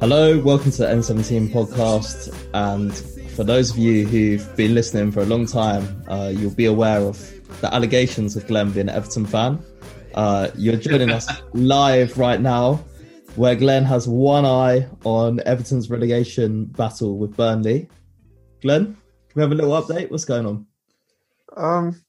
Hello, welcome to the N17 podcast. And for those of you who've been listening for a long time, uh, you'll be aware of the allegations of Glenn being an Everton fan. Uh, you're joining us live right now, where Glenn has one eye on Everton's relegation battle with Burnley. Glenn, can we have a little update? What's going on? Um,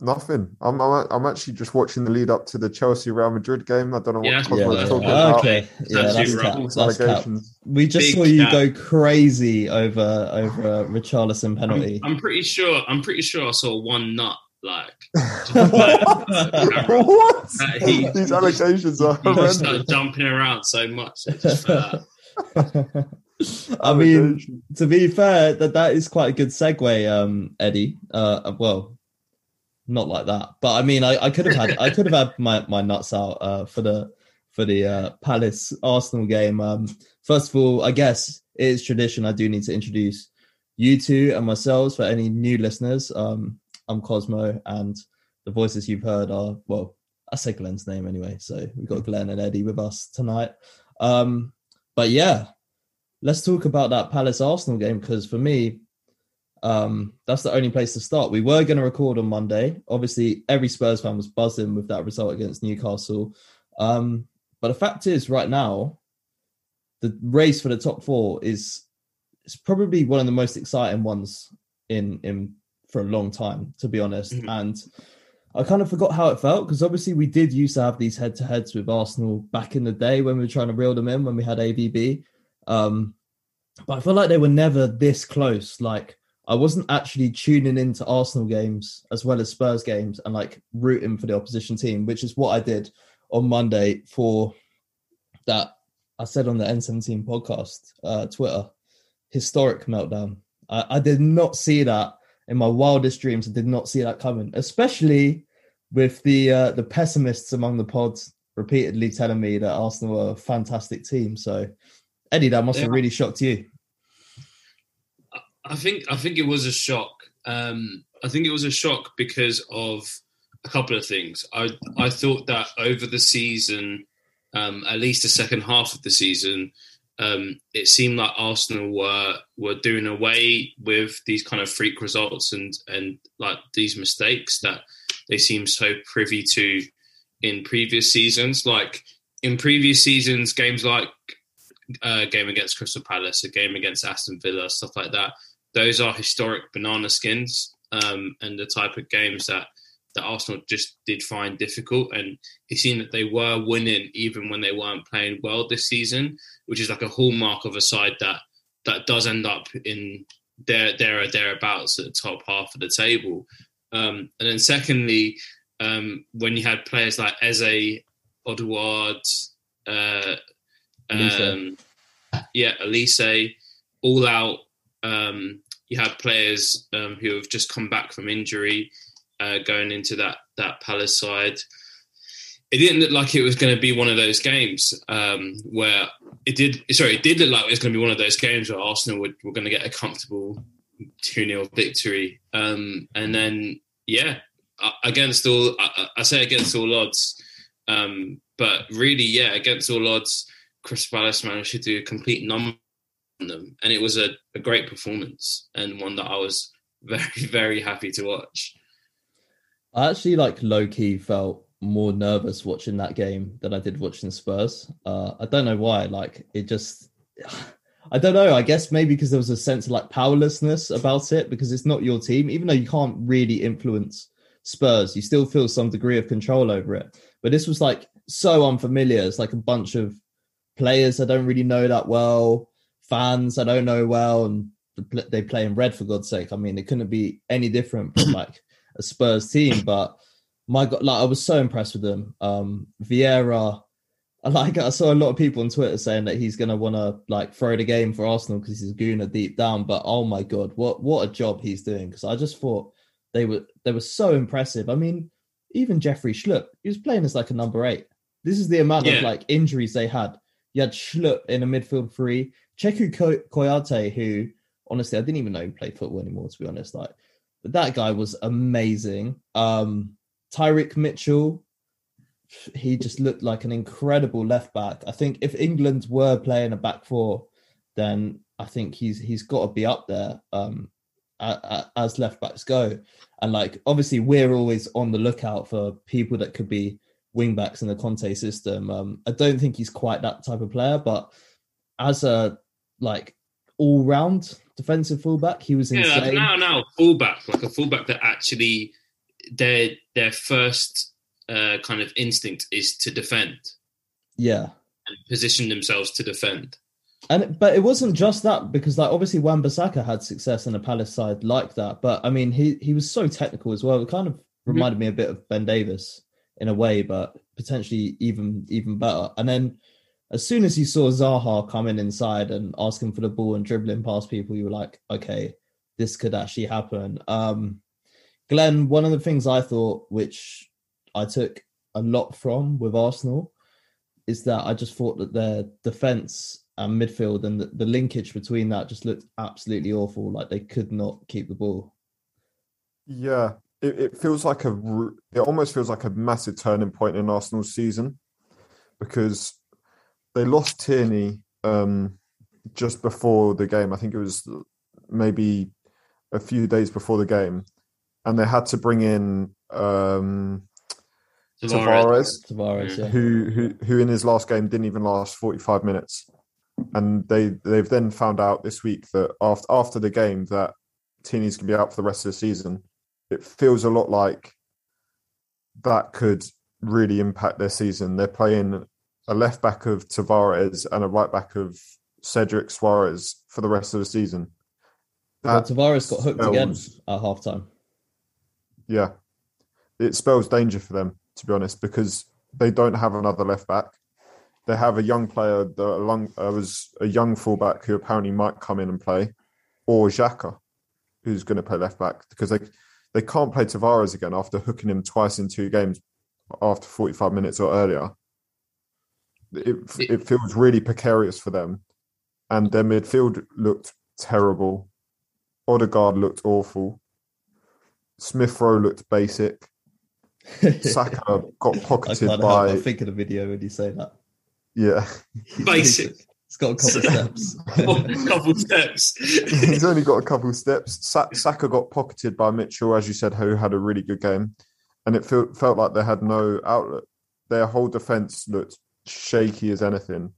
Nothing. I'm, I'm I'm actually just watching the lead up to the Chelsea Real Madrid game. I don't know what Yeah, Cosmo's yeah, talking yeah. about. Okay, yeah, That's that's cap. That's cap. Allegations. We just Big saw you cap. go crazy over over a Richarlison penalty. I'm, I'm pretty sure. I'm pretty sure I saw one nut. Like what? Uh, he- These allegations are he just horrendous. started jumping around so much. Just fell. I mean, to be fair, that that is quite a good segue, um, Eddie. Uh, well, not like that, but I mean, I, I could have had I could have had my, my nuts out uh, for the for the uh, Palace Arsenal game. Um, first of all, I guess it is tradition. I do need to introduce you two and myself for any new listeners. Um, I'm Cosmo, and the voices you've heard are well, I say Glenn's name anyway. So we've got Glenn and Eddie with us tonight. Um, but yeah, let's talk about that Palace Arsenal game because for me, um, that's the only place to start. We were going to record on Monday. Obviously, every Spurs fan was buzzing with that result against Newcastle. Um, but the fact is, right now, the race for the top four is it's probably one of the most exciting ones in in for a long time, to be honest. Mhm. And I kind of forgot how it felt because obviously we did used to have these head to heads with Arsenal back in the day when we were trying to reel them in when we had AVB. Um, but I feel like they were never this close. Like I wasn't actually tuning into Arsenal games as well as Spurs games and like rooting for the opposition team, which is what I did on Monday for that. I said on the N17 podcast, uh, Twitter, historic meltdown. I, I did not see that in my wildest dreams. I did not see that coming, especially with the uh, the pessimists among the pods repeatedly telling me that Arsenal are a fantastic team. So, Eddie, that must have really shocked you. I think. I think it was a shock. Um, I think it was a shock because of a couple of things. I I thought that over the season, um, at least the second half of the season, um, it seemed like Arsenal were were doing away with these kind of freak results and and like these mistakes that they seem so privy to in previous seasons. Like in previous seasons, games like a game against Crystal Palace, a game against Aston Villa, stuff like that. Those are historic banana skins um, and the type of games that that Arsenal just did find difficult. And it seemed that they were winning even when they weren't playing well this season, which is like a hallmark of a side that that does end up in there there or thereabouts at the top half of the table. Um, and then secondly, um, when you had players like Eze, Odegaard, uh, um, yeah, Elise, all out. Um, you had players um, who have just come back from injury, uh, going into that that Palace side. It didn't look like it was going to be one of those games um, where it did. Sorry, it did look like it was going to be one of those games where Arsenal would, were going to get a comfortable two 0 victory, um, and then yeah, against all I, I say against all odds, um, but really yeah, against all odds, Crystal Palace managed to do a complete number them, and it was a, a great performance and one that I was very very happy to watch. I actually like low key felt more nervous watching that game than I did watching Spurs. Uh, I don't know why. Like it just, I don't know. I guess maybe because there was a sense of like powerlessness about it because it's not your team. Even though you can't really influence Spurs, you still feel some degree of control over it. But this was like so unfamiliar. It's like a bunch of players I don't really know that well, fans I don't know well, and they play in red for God's sake. I mean, it couldn't be any different from like a Spurs team, but my God, like I was so impressed with them. Um, Vieira, I like I saw a lot of people on Twitter saying that he's gonna want to like throw the game for Arsenal because he's a gooner deep down. But oh my God, what what a job he's doing! Because I just thought they were they were so impressive. I mean, even Jeffrey Schlupp, he was playing as like a number eight. This is the amount of like injuries they had. You had Schlupp in a midfield three, Cheikhou Ko- Kouyaté, who honestly I didn't even know he played football anymore. To be honest, like, but that guy was amazing. Um, Mitchell, he just looked like an incredible left back. I think if England were playing a back four, then I think he's he's got to be up there um, as left backs go. And like obviously we're always on the lookout for people that could be wing backs in the Conte system. Um, I don't think he's quite that type of player, but as a like all round defensive fullback, he was insane. Yeah, now now fullback, like a fullback that actually their their first uh, kind of instinct is to defend. Yeah, and position themselves to defend. And but it wasn't just that because like obviously Wan-Bissaka had success in a Palace side like that, but I mean he he was so technical as well. It kind of mm-hmm. reminded mm-hmm. me a bit of Ben Davies in a way, but potentially even even better. And then as soon as you saw Zaha coming inside and asking for the ball and dribbling past people, you were like, okay, this could actually happen. Um, Glenn, one of the things I thought, which I took a lot from with Arsenal, is that I just thought that their defense and midfield and the, the linkage between that just looked absolutely awful. Like they could not keep the ball. Yeah, it, it feels like a. It almost feels like a massive turning point in Arsenal's season because they lost Tierney um, just before the game. I think it was maybe a few days before the game, and they had to bring in um, Tavares, Tavares, yeah. who who who in his last game didn't even last forty five minutes, and they they've then found out this week that after after the game that Tierney's gonna be out for the rest of the season. It feels a lot like that could really impact their season. They're playing a left back of Tavares and a right back of Cedric Soares for the rest of the season. Well, Tavares got hooked spells, again at half time. Yeah. It spells danger for them, to be honest, because they don't have another left back. They have a young player that uh, was a young fullback who apparently might come in and play, or Xhaka, who's going to play left back because they they can't play Tavares again after hooking him twice in two games after 45 minutes or earlier it, it feels really precarious for them. And their midfield looked terrible. Odegaard looked awful. Smith Rowe looked basic. Saka got pocketed I by. I think of the video when you say that. Yeah, basic. It's got a couple steps. a couple steps. He's only got a couple steps. Saka got pocketed by Mitchell, as you said, who had a really good game, and it felt felt like they had no outlet. Their whole defense looked shaky as anything.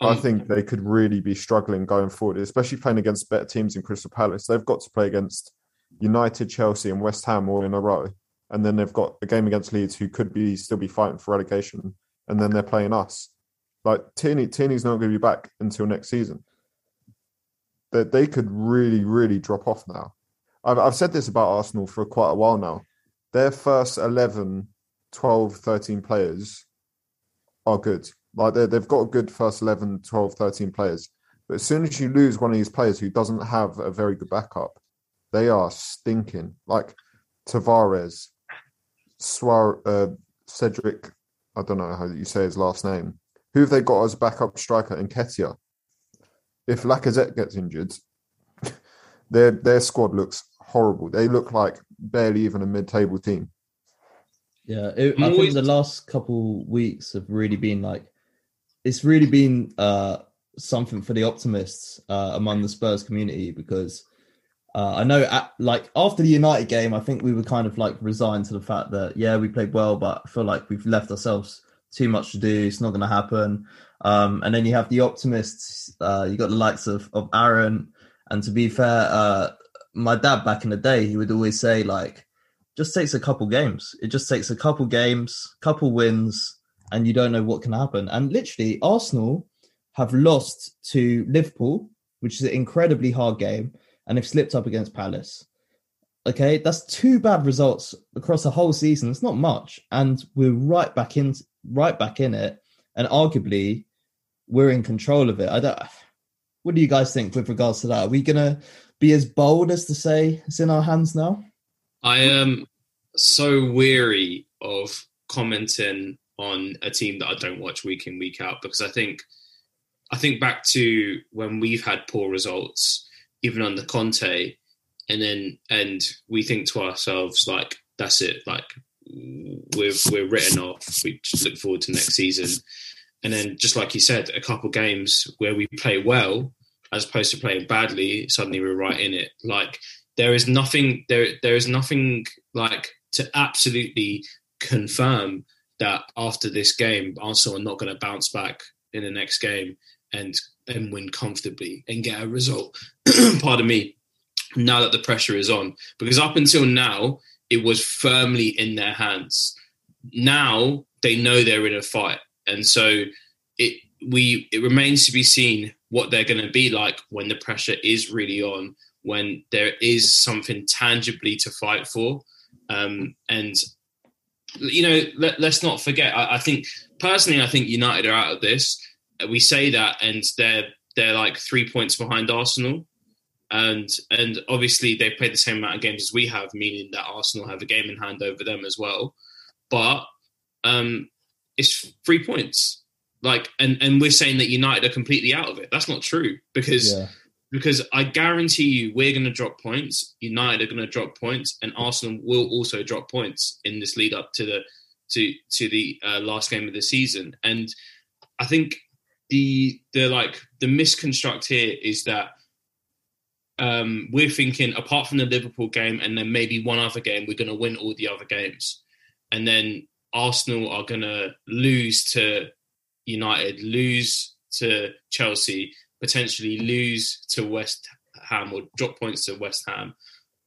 Um, I think they could really be struggling going forward, especially playing against better teams in Crystal Palace. They've got to play against United, Chelsea, and West Ham all in a row, and then they've got a game against Leeds, who could be still be fighting for relegation, and then they're playing us. Like Tierney, Tierney's not going to be back until next season. That they could really, really drop off now. I've, I've said this about Arsenal for quite a while now. Their first 11, 12, 13 players are good. Like they they've got a good first 11, 12, 13 players. But as soon as you lose one of these players who doesn't have a very good backup, they are stinking. Like Tavares, uh, Cedric, I don't know how you say his last name. Who have they got as backup striker? Nketiah? If Lacazette gets injured, their their squad looks horrible. They look like barely even a mid-table team. Yeah, it, I think the last couple weeks have really been like it's really been uh, something for the optimists uh, among the Spurs community because uh, I know at, like after the United game, I think we were kind of like resigned to the fact that yeah we played well, but I feel like we've left ourselves too much to do. It's not going to happen. Um, and then you have the optimists. Uh, you got the likes of of Aaron. And to be fair, uh, my dad back in the day, he would always say like just takes a couple games. It just takes a couple games, couple wins, and you don't know what can happen. And literally, Arsenal have lost to Liverpool, which is an incredibly hard game, and they've slipped up against Palace. Okay, that's two bad results across a whole season. It's not much, and we're right back in, right back in it, and arguably we're in control of it. I don't. What do you guys think with regards to that? Are we gonna be as bold as to say it's in our hands now? I am so weary of commenting on a team that I don't watch week in week out because I think I think back to when we've had poor results, even the Conte, and then and we think to ourselves like, that's it, like we're we're written off. We just look forward to next season, and then just like you said, a couple games where we play well as opposed to playing badly. Suddenly we're right in it. Like there is nothing there. There is nothing like to absolutely confirm that after this game, Arsenal are not going to bounce back in the next game and and win comfortably and get a result. Pardon me. Now that the pressure is on, because up until now it was firmly in their hands. Now they know they're in a fight, and so it we it remains to be seen what they're going to be like when the pressure is really on, when there is something tangibly to fight for, um, and you know let, us not forget. I, I think personally, I think United are out of this. We say that, and they're they're like three points behind Arsenal and and obviously they've played the same amount of games as we have, meaning that Arsenal have a game in hand over them as well. But um, it's three points. Like, and and we're saying that United are completely out of it. That's not true because yeah. because I guarantee you we're going to drop points. United are going to drop points, and Arsenal will also drop points in this lead up to the to to the uh, last game of the season. And I think the the like the misconstruct here is that um, we're thinking apart from the Liverpool game and then maybe one other game, we're going to win all the other games, and then Arsenal are going to lose to United, lose to Chelsea, potentially lose to West Ham or drop points to West Ham,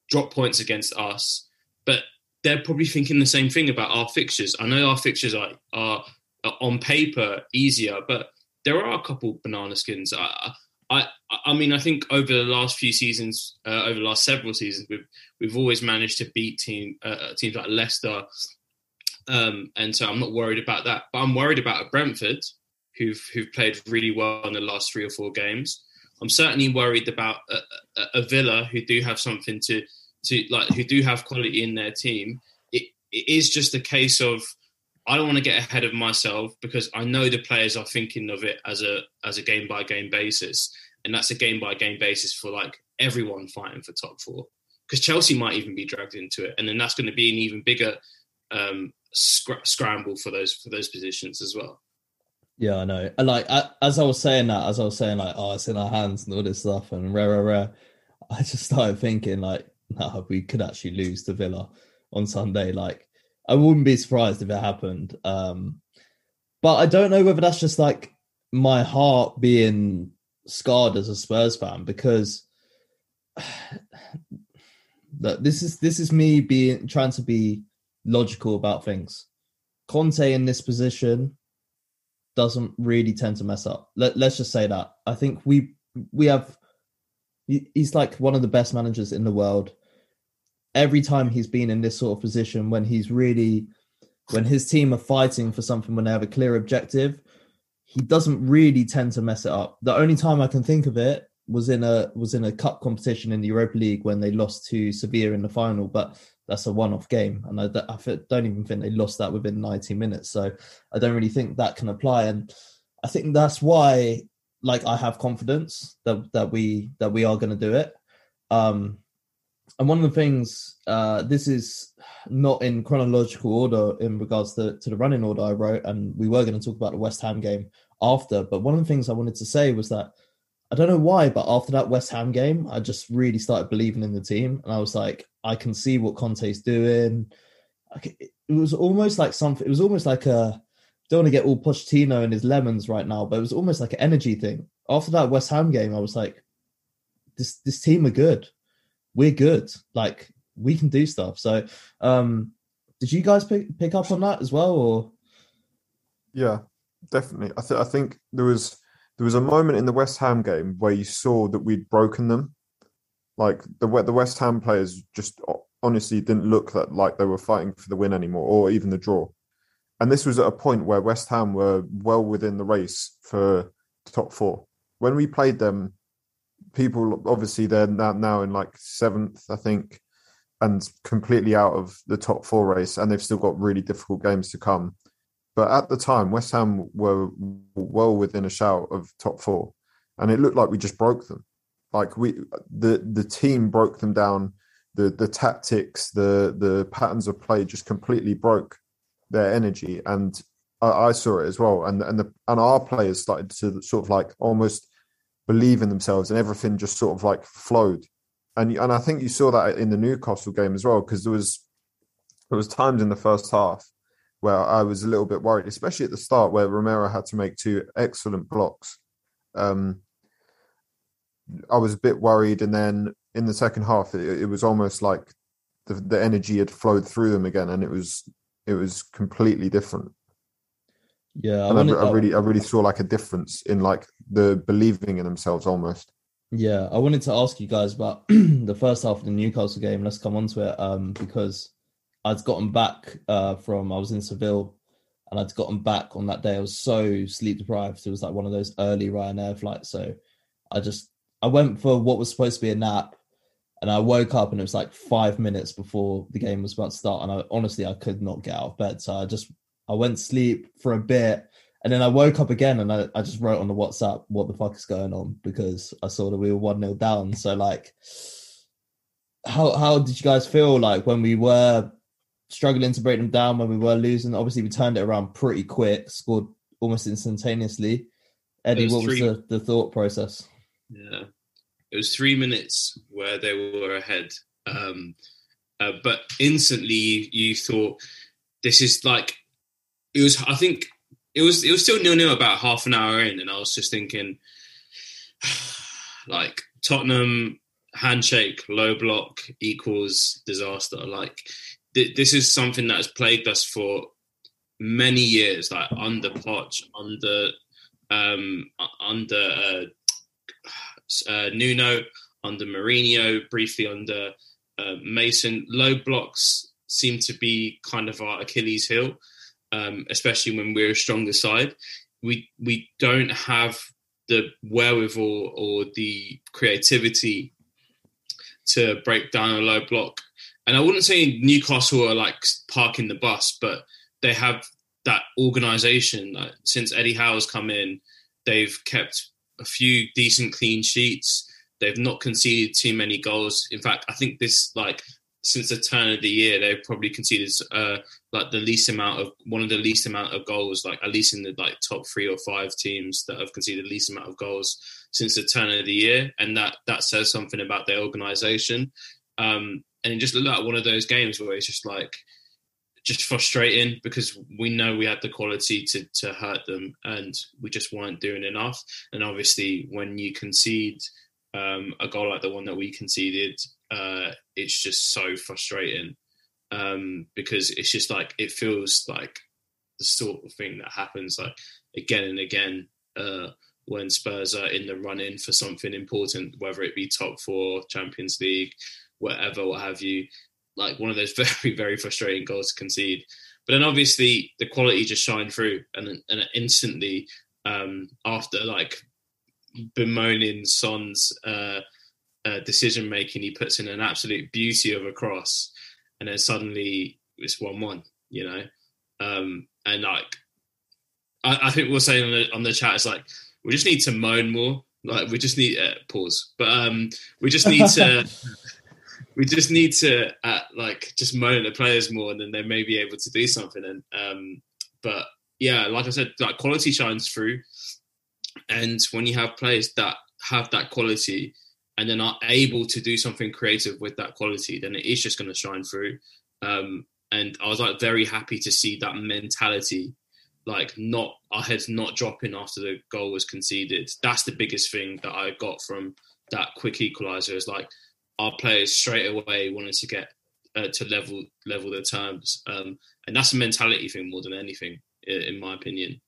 drop points against us, but they're probably thinking the same thing about our fixtures. I know our fixtures are, are, are on paper easier, but there are a couple banana skins. I, I I mean I think over the last few seasons, uh, over the last several seasons, we've we've always managed to beat team uh, uh, teams like Leicester, um, and so I'm not worried about that. But I'm worried about Brentford, who've who've played really well in the last three or four games. I'm certainly worried about a, a, a Villa who do have something to to like who do have quality in their team. It, it is just a case of I don't want to get ahead of myself because I know the players are thinking of it as a as a game by game basis, and that's a game by game basis for like everyone fighting for top four. Because Chelsea might even be dragged into it, and then that's going to be an even bigger um, scr- scramble for those for those positions as well. Yeah, I know. And like I, as I was saying that, as I was saying like, oh, it's in our hands and all this stuff, and rare, rare, rare. I just started thinking like, no, we could actually lose to Villa on Sunday. Like I wouldn't be surprised if it happened. Um, but I don't know whether that's just like my heart being scarred as a Spurs fan because this is this is me being trying to be logical about things. Conte in this position doesn't really tend to mess up. Let, let's just say that. I think we we have he's like one of the best managers in the world every time he's been in this sort of position when he's really when his team are fighting for something when they have a clear objective he doesn't really tend to mess it up. The only time i can think of it was in a was in a cup competition in the europa league when they lost to sevilla in the final but that's a one-off game and I, I don't even think they lost that within 90 minutes so i don't really think that can apply and i think that's why like i have confidence that that we that we are going to do it. Um and one of the things uh, this is not in chronological order in regards to, to the running order I wrote, and we were going to talk about the West Ham game after. But one of the things I wanted to say was that I don't know why, but after that West Ham game, I just really started believing in the team, and I was like, I can see what Conte's doing. It was almost like something. It was almost like a. Don't want to get all Pochettino and his lemons right now, but it was almost like an energy thing. After that West Ham game, I was like, this this team are good we're good. Like we can do stuff. So, um, did you guys pick pick up on that as well, or? Yeah, definitely. I, I think there was there was a moment in the West Ham game where you saw that we'd broken them. Like the the West Ham players just honestly didn't look that like they were fighting for the win anymore, or even the draw. And this was at a point where West Ham were well within the race for top four. When we played them people obviously they're now, in like seventh, I think, and completely out of the top four race, and they've still got really difficult games to come. But at the time, West Ham were well within a shout of top four, and it looked like we just broke them. Like we, the the team broke them down. the the tactics, the the patterns of play just completely broke their energy, and I, I saw it as well. And and the and our players started to sort of like almost believe in themselves, and everything just sort of like flowed. And and I think you saw that in the Newcastle game as well, because there was there was times in the first half where I was a little bit worried, especially at the start where Romero had to make two excellent blocks. Um, I was a bit worried, and then in the second half, it, it was almost like the, the energy had flowed through them again, and it was it was completely different. Yeah, I, and I, I really I really saw like a difference in like the believing in themselves almost. yeah, I wanted to ask you guys about the first half of the Newcastle game. Let's come on to it um, because I'd gotten back uh, from I was in Seville and I'd gotten back on that day. I was so sleep deprived. It was like one of those early Ryanair flights. So I just I went for what was supposed to be a nap, and I woke up and it was like five minutes before the game was about to start. And I honestly I could not get out of bed. So I just I went to sleep for a bit. And then I woke up again and I, I just wrote on the WhatsApp what the fuck is going on because I saw that we were one 0 down. So like how how did you guys feel like when we were struggling to break them down when we were losing. Obviously, we turned it around pretty quick, scored almost instantaneously. Eddie, was what was three- the, the thought process? Yeah, it was three minutes where they were ahead, um, uh, but instantly you thought this is like it was. I think it was. It was still nil nil about half an hour in, and I was just thinking, like Tottenham handshake low block equals disaster. Like th- this is something that has plagued us for many years, like under Poch, under um, under uh, uh, Nuno, under Mourinho, briefly under uh, Mason. Low blocks seem to be kind of our Achilles heel, um, especially when we're a stronger side. We we don't have the wherewithal or the creativity to break down a low block. And I wouldn't say Newcastle are like parking the bus, but they have that organisation. Like, since Eddie Howe's come in, they've kept a few decent clean sheets. They've not conceded too many goals. In fact, I think this like since the turn of the year, they've probably conceded uh, like the least amount of one of the least amount of goals, like at least in the like top three or five teams that have conceded the least amount of goals since the turn of the year, and that that says something about their organisation. Um, and it just looked like one of those games where it's just like just frustrating because we know we had the quality to to hurt them, and we just weren't doing enough. And obviously, when you concede um, a goal like the one that we conceded, uh, it's just so frustrating um, because it's just like it feels like the sort of thing that happens like again and again uh, when Spurs are in the running for something important, whether it be top four, Champions League, whatever, what have you. Like one of those very, very frustrating goals to concede. But then obviously the quality just shined through, and and instantly um, after like bemoaning Son's uh, uh, decision making, he puts in an absolute beauty of a cross, and then suddenly it's one-one. You know, um, and like I, I think we're saying on the on the chat, it's like we just need to moan more. Like we just need uh, pause, but um, we just need to we just need to uh, like just moan at the players more, and then they may be able to do something. And um, but yeah, like I said, like quality shines through, and when you have players that have that quality and then are able to do something creative with that quality, then it is just going to shine through. Um, and I was like very happy to see that mentality like not our heads not dropping after the goal was conceded. That's the biggest thing that I got from that quick equalizer is like our players straight away wanted to get uh, to level level their terms, um, and that's a mentality thing more than anything, in my opinion.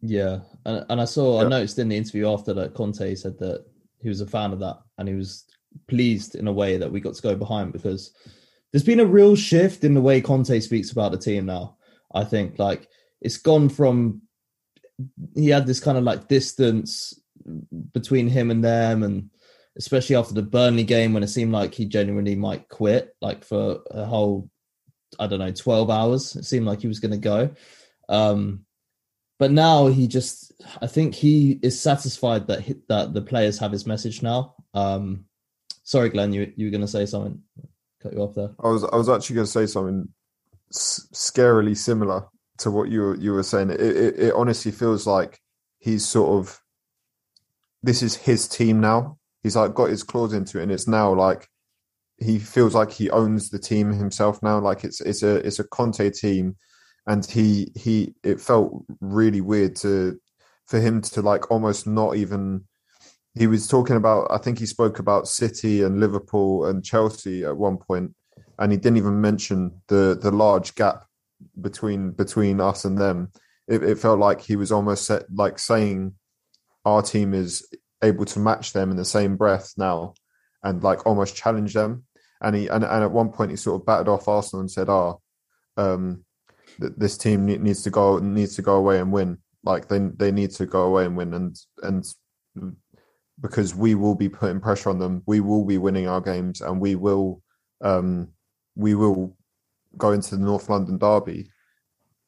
Yeah, and and I saw I noticed in the interview after that Conte said that he was a fan of that and he was pleased in a way that we got to go behind because there's been a real shift in the way Conte speaks about the team now. I think like it's gone from he had this kind of like distance between him and them and especially after the Burnley game when it seemed like he genuinely might quit like for a whole I don't know 12 hours it seemed like he was going to go um but now he just I think he is satisfied that he, that the players have his message now um sorry Glenn you you were going to say something cut you off there. I was I was actually going to say something scarily similar to what you were, you were saying. It, it it honestly feels like he's sort of this is his team now. He's like got his claws into it, and it's now like he feels like he owns the team himself now. Like it's it's a it's a Conte team, and he he it felt really weird to for him to like almost not even. He was talking about. I think he spoke about City and Liverpool and Chelsea at one point, and he didn't even mention the the large gap between between us and them. It, it felt like he was almost set, like saying our team is able to match them in the same breath now and like almost challenge them. And he and, and at one point he sort of batted off Arsenal and said, "Ah, oh, um, th- this team needs to go needs to go away and win. Like they they need to go away and win, and and because we will be putting pressure on them, we will be winning our games, and we will um, we will go into the North London derby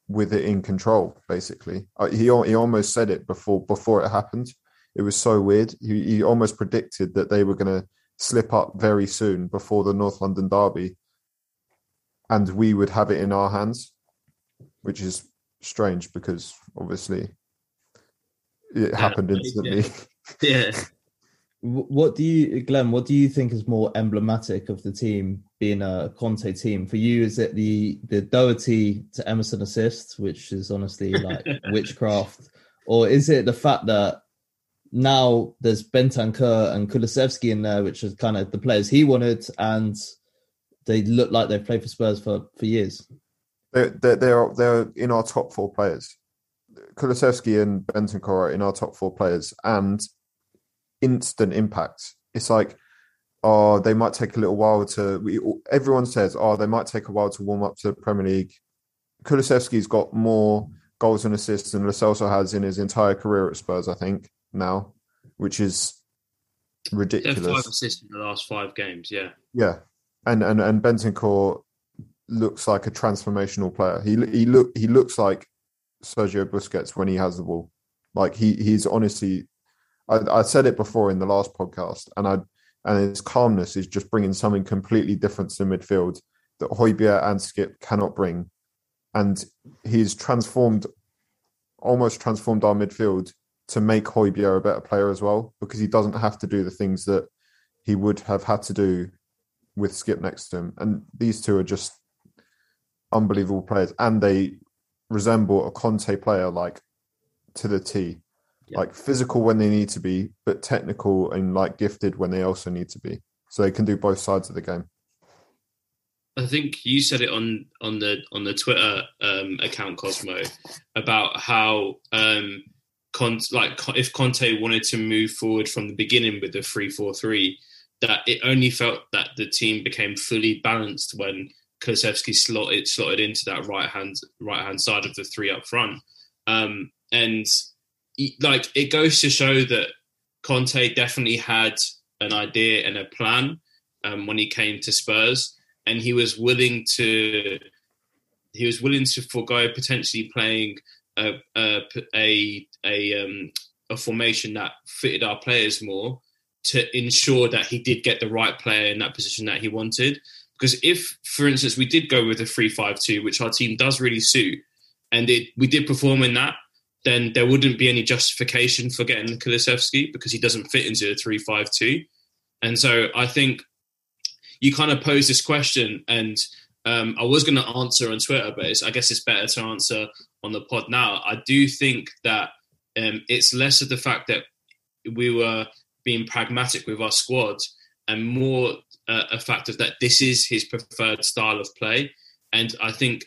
with it in control. Basically, uh, he he almost said it before before it happened. It was so weird. He, he almost predicted that they were going to slip up very soon before the North London derby, and we would have it in our hands, which is strange because obviously it yeah, happened instantly. Yeah. yeah. What do you, Glenn? What do you think is more emblematic of the team being a Conte team? For you, is it the the Doherty to Emerson assist, which is honestly like witchcraft, or is it the fact that now there's Bentancur and Kulusevski in there, which is kind of the players he wanted, and they look like they've played for Spurs for, for years. They're, they're, they're, they're in our top four players. Kulusevski and Bentancur are in our top four players, and instant impact. It's like, oh, they might take a little while to. We, everyone says, oh, they might take a while to warm up to the Premier League. Kulusevski's got more goals and assists than Lo has in his entire career at Spurs, I think now, which is ridiculous. five assists in the last five games, yeah. Yeah, and and and Bentancur looks like a transformational player. He he look he looks like Sergio Busquets when he has the ball. Like he he's honestly, I, I said it before in the last podcast, and I and his calmness is just bringing something completely different to the midfield that Højbjerg and Skip cannot bring, and he's transformed, almost transformed our midfield to make Højbjerg a better player as well because he doesn't have to do the things that he would have had to do with Skip next to him. And these two are just unbelievable players, and they resemble a Conte player like to the T. Yeah. Like physical when they need to be, but technical and like gifted when they also need to be. So they can do both sides of the game. I think you said it on on the on the Twitter um, account Cosmo about how um, Conte, like if Conte wanted to move forward from the beginning with the three four three, that it only felt that the team became fully balanced when Kulusevski slotted slotted into that right hand right hand side of the three up front, um, and like it goes to show that Conte definitely had an idea and a plan um, when he came to Spurs, and he was willing to he was willing to forego potentially playing a a a, a, um, a formation that fitted our players more to ensure that he did get the right player in that position that he wanted. Because if, for instance, we did go with a three-five-two, which our team does really suit, and it, we did perform in that, then there wouldn't be any justification for getting Kulusevski because he doesn't fit into a three-five-two. And so I think you kind of pose this question, and um, I was going to answer on Twitter, but I guess it's better to answer on the pod now. I do think that um, it's less of the fact that we were being pragmatic with our squad and more uh, a fact of that this is his preferred style of play. And I think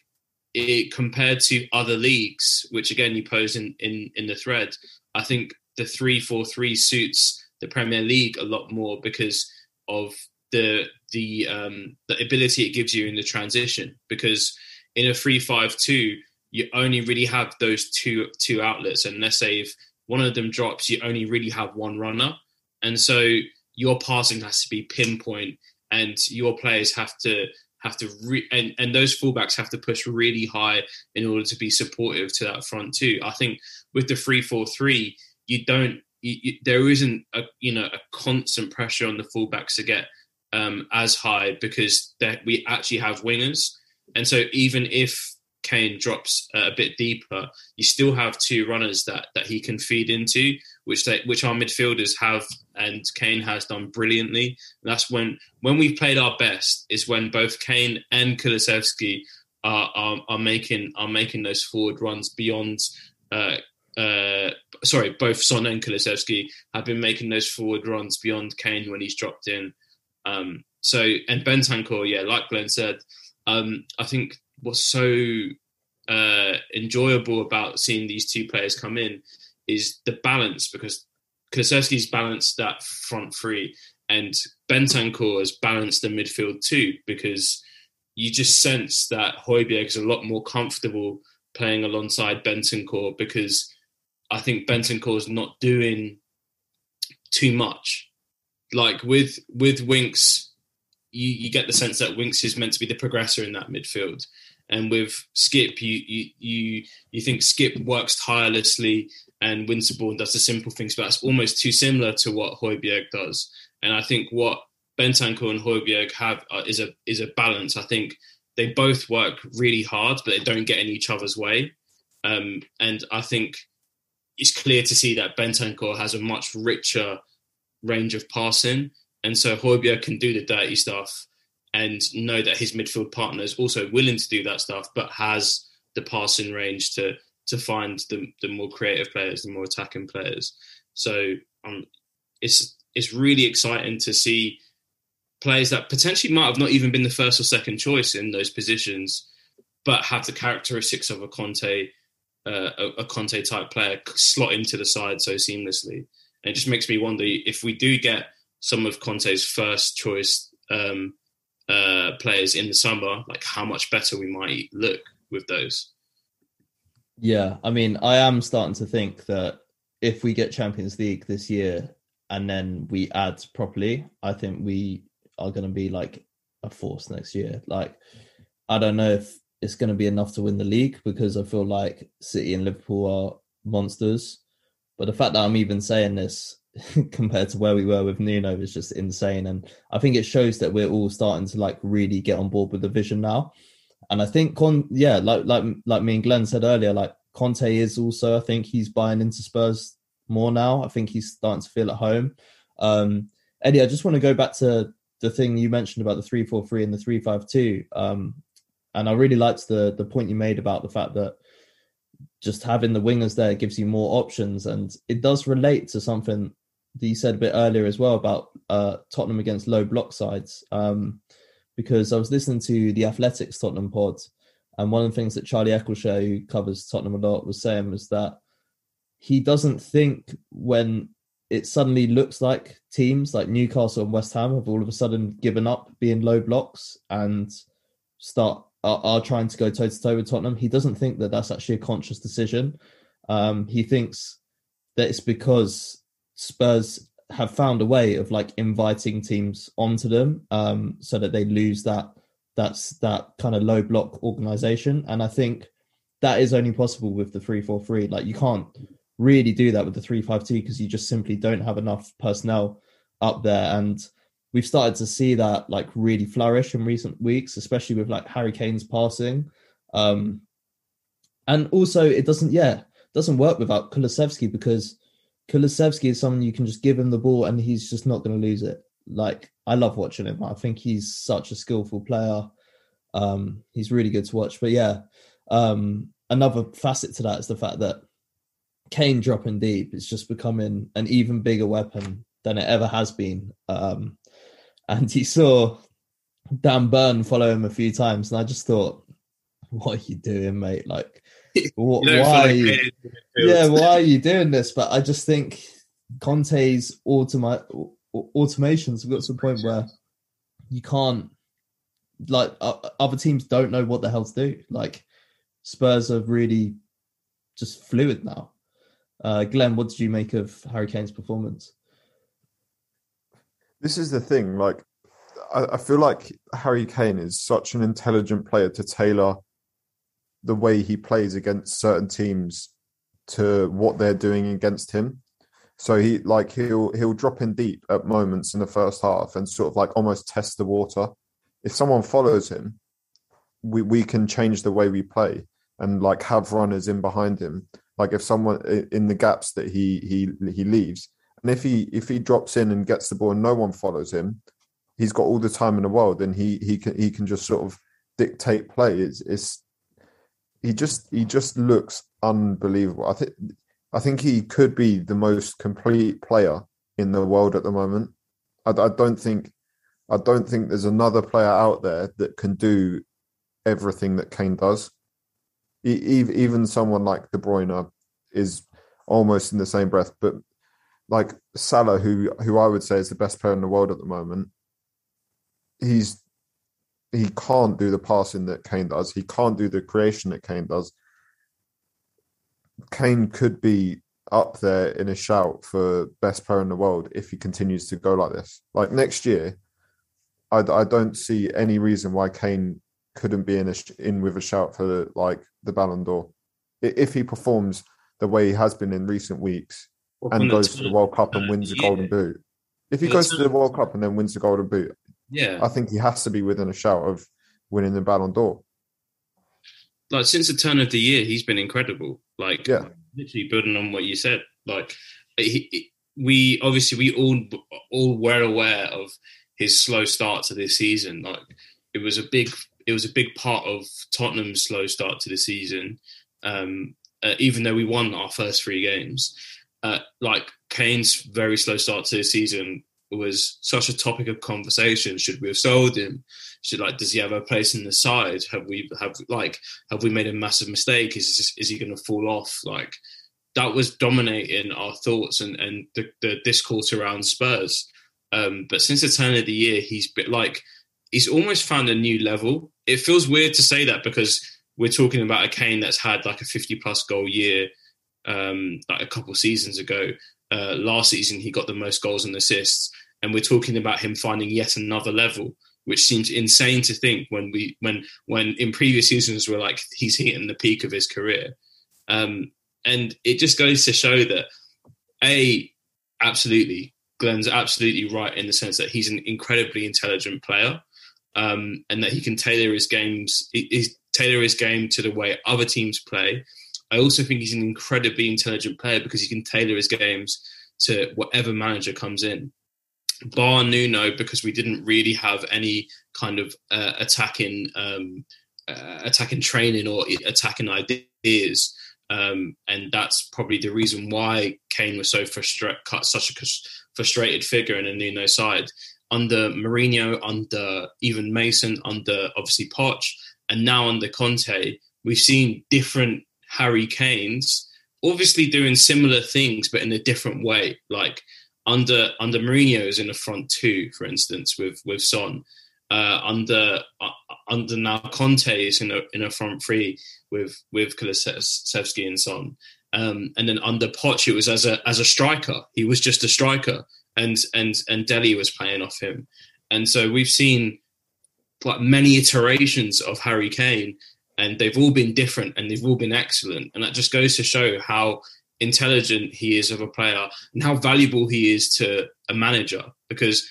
it compared to other leagues, which again you pose in, in, in the thread, I think the three four three suits the Premier League a lot more because of the the um, the ability it gives you in the transition. Because in a three five two, you only really have those two two outlets, and let's say if one of them drops, you only really have one runner, and so your passing has to be pinpoint, and your players have to have to re- and and those fullbacks have to push really high in order to be supportive to that front too. I think with the three four three, you don't. You, you, there isn't a you know a constant pressure on the fullbacks to get um, as high because that we actually have wingers, and so even if Kane drops a bit deeper, you still have two runners that that he can feed into, which they which our midfielders have, and Kane has done brilliantly. And that's when when we've played our best is when both Kane and Kulusevski are, are, are making are making those forward runs beyond. Uh, uh, sorry, both Son and Kulusevski have been making those forward runs beyond Kane when he's dropped in. Um, so and Ben Bentancur, yeah, like Glenn said, um, I think what's so uh, enjoyable about seeing these two players come in is the balance because Kulusevski's balanced that front three and Bentancur has balanced the midfield too because you just sense that Højbjerg is a lot more comfortable playing alongside Bentancur because I think Bentancur is not doing too much. Like with with Winks, you, you get the sense that Winks is meant to be the progressor in that midfield. And with Skip, you you you, you think Skip works tirelessly and Winterborn does the simple things, but that's almost too similar to what Højbjerg does. And I think what Bentancur and Højbjerg have uh, is a is a balance. I think they both work really hard, but they don't get in each other's way. Um, and I think it's clear to see that Bentancur has a much richer range of passing, and so Højbjerg can do the dirty stuff and know that his midfield partner is also willing to do that stuff, but has the passing range to to find the the more creative players, the more attacking players. So um, it's it's really exciting to see players that potentially might have not even been the first or second choice in those positions, but have the characteristics of a Conte, uh, a, a Conte type player slot into the side so seamlessly. And it just makes me wonder if we do get some of Conte's first choice um, uh, players in the summer, like how much better we might look with those. Yeah, I mean, I am starting to think that if we get Champions League this year and then we add properly, I think we are going to be like a force next year. Like, I don't know if it's going to be enough to win the league because I feel like City and Liverpool are monsters. But the fact that I'm even saying this compared to where we were with Nuno is just insane. And I think it shows that we're all starting to like really get on board with the vision now. And I think Con yeah, like like like me and Glenn said earlier, like Conte is also, I think he's buying into Spurs more now. I think he's starting to feel at home. Um Eddie, I just want to go back to the thing you mentioned about the three four three and the three five two. Um and I really liked the the point you made about the fact that just having the wingers there gives you more options and it does relate to something that you said a bit earlier as well about uh, Tottenham against low block sides. Um, because I was listening to the Athletic's Tottenham pod, and one of the things that Charlie Eccleshare, who covers Tottenham a lot, was saying was that he doesn't think when it suddenly looks like teams like Newcastle and West Ham have all of a sudden given up being low blocks and start are, are trying to go toe to toe with Tottenham. He doesn't think that that's actually a conscious decision. Um, he thinks that it's because Spurs have found a way of like inviting teams onto them um, so that they lose that that's that kind of low block organization. And i think that is only possible with the 343 like you can't really do that with the 352 because you just simply don't have enough personnel up there. And we've started to see that like really flourish in recent weeks especially with like harry kane's passing. Um and also it doesn't yeah doesn't work without kulusevski because Kulusevski is someone you can just give him the ball and he's just not going to lose it. Like I love watching him. I think he's such a skillful player. Um, he's really good to watch. But yeah, um, another facet to that is the fact that Kane dropping deep is just becoming an even bigger weapon than it ever has been. Um, and he saw Dan Burn follow him a few times, and I just thought, "What are you doing, mate? Like, why? Are you, yeah, why are you doing this? But I just think Conte's automa- automations have got to the point where you can't like uh, other teams don't know what the hell to do. Like Spurs are really just fluid now. Uh, Glenn, what did you make of Harry Kane's performance? This is the thing. Like, I, I feel like Harry Kane is such an intelligent player to tailor the way he plays against certain teams to what they're doing against him. So he like he'll he'll drop in deep at moments in the first half and sort of like almost test the water. If someone follows him, we we can change the way we play and like have runners in behind him. Like if someone in the gaps that he he he leaves, and if he if he drops in and gets the ball and no one follows him, he's got all the time in the world and he he can he can just sort of dictate play. It's, it's he just he just looks unbelievable. I think I think he could be the most complete player in the world at the moment. I, I don't think I don't think there's another player out there that can do everything that Kane does. Even someone like De Bruyne is almost in the same breath, but like Salah, who who I would say is the best player in the world at the moment, he's he can't do the passing that Kane does. He can't do the creation that Kane does. Kane could be up there in a shout for best player in the world if he continues to go like this. Like next year, I, I don't see any reason why Kane couldn't be in a, in with a shout for like the Ballon d'Or if he performs the way he has been in recent weeks well, and goes to the World Cup and wins the Golden Boot. If he goes to the World Cup and then wins the Golden Boot, yeah, I think he has to be within a shout of winning the Ballon d'Or. Like since the turn of the year, he's been incredible. Like, yeah, literally building on what you said. Like, he, we obviously we all all were aware of his slow start to this season. Like, it was a big it was a big part of Tottenham's slow start to the season. Um, uh, even though we won our first three games, uh, like Kane's very slow start to the season was such a topic of conversation. Should we have sold him? Should like does he have a place in the side? Have we have like have we made a massive mistake? Is this, is he going to fall off? Like that was dominating our thoughts and and the, the discourse around Spurs. Um, but since the turn of the year, he's been like he's almost found a new level. It feels weird to say that because we're talking about a Kane that's had like a 50 plus goal year um, like a couple seasons ago. Uh, last season, he got the most goals and assists, and we're talking about him finding yet another level, which seems insane to think when we when when in previous seasons we're like he's hitting the peak of his career, um, and it just goes to show that a absolutely Glenn's absolutely right in the sense that he's an incredibly intelligent player, um, and that he can tailor his games, he, tailor his game to the way other teams play I also think he's an incredibly intelligent player because he can tailor his games to whatever manager comes in. Bar Nuno, because we didn't really have any kind of uh, attacking um, uh, attacking training or attacking ideas. Um, and that's probably the reason why Kane was so frustrated, such a frustrated figure in a Nuno side. Under Mourinho, under even Mason, under obviously Poch, and now under Conte, we've seen different Harry Kane's obviously doing similar things, but in a different way. Like under under Mourinho is in the front two, for instance, with with Son. Uh, under uh, under now Conte is in a in a front three with with Kulusevski and Son. Um, and then under Poch, it was as a as a striker. He was just a striker, and and and Dele was playing off him. And so we've seen like many iterations of Harry Kane, and they've all been different and they've all been excellent. And that just goes to show how intelligent he is of a player and how valuable he is to a manager. Because,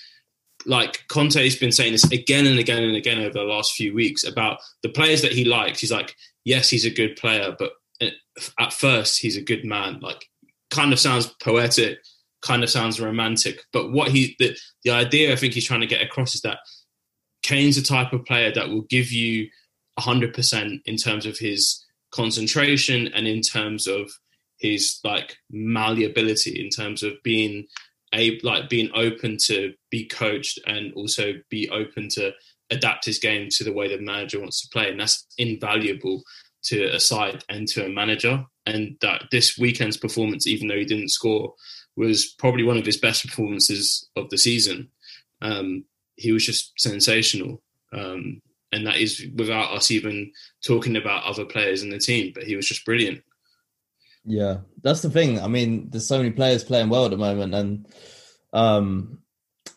like Conte's been saying this again and again and again over the last few weeks about the players that he likes. He's like, yes, he's a good player, but uh, at first, he's a good man. Like, kind of sounds poetic, kind of sounds romantic. But what he, the, the idea I think he's trying to get across is that Kane's a type of player that will give you 100% in terms of his concentration and in terms of his like malleability in terms of being a like being open to be coached and also be open to adapt his game to the way the manager wants to play. And that's invaluable to a side and to a manager. And that this weekend's performance even though he didn't score was probably one of his best performances of the season. Um, he was just sensational. Um, and that is without us even talking about other players in the team. But he was just brilliant. Yeah, that's the thing. I mean, there's so many players playing well at the moment, and um,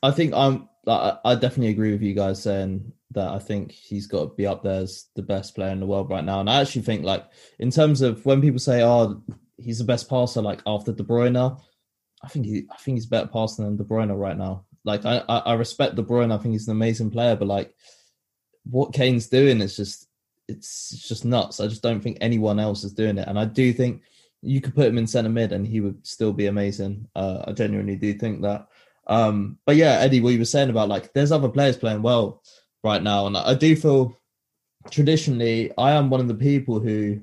I think I'm. I definitely agree with you guys saying that. I think he's got to be up there as the best player in the world right now. And I actually think, like, in terms of when people say, "Oh, he's the best passer," like after De Bruyne, I think he, I think he's better passing than De Bruyne right now. Like I, I, I respect De Bruyne. I think he's an amazing player, but like what Kane's doing is just it's, just nuts. I just don't think anyone else is doing it, and I do think you could put him in centre mid and he would still be amazing. Uh, I genuinely do think that. Um, but yeah, Eddie, what you were saying about like there's other players playing well right now, and I do feel traditionally I am one of the people who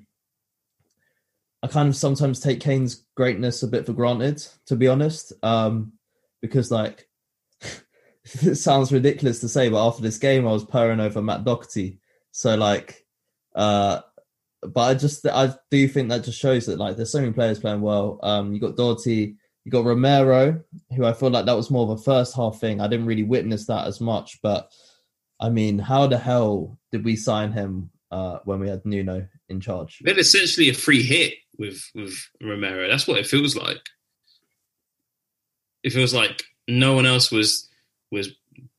I kind of sometimes take Kane's greatness a bit for granted, to be honest, um, because like it sounds ridiculous to say, but after this game I was purring over Matt Doherty, so like. Uh, but I just I do think that just shows that like there's so many players playing well. Um, you got Doherty, you got Romero, who I feel like that was more of a first half thing. I didn't really witness that as much, but I mean, how the hell did we sign him uh, when we had Nuno in charge? We had essentially a free hit with with Romero. That's what it feels like. It feels like no one else was was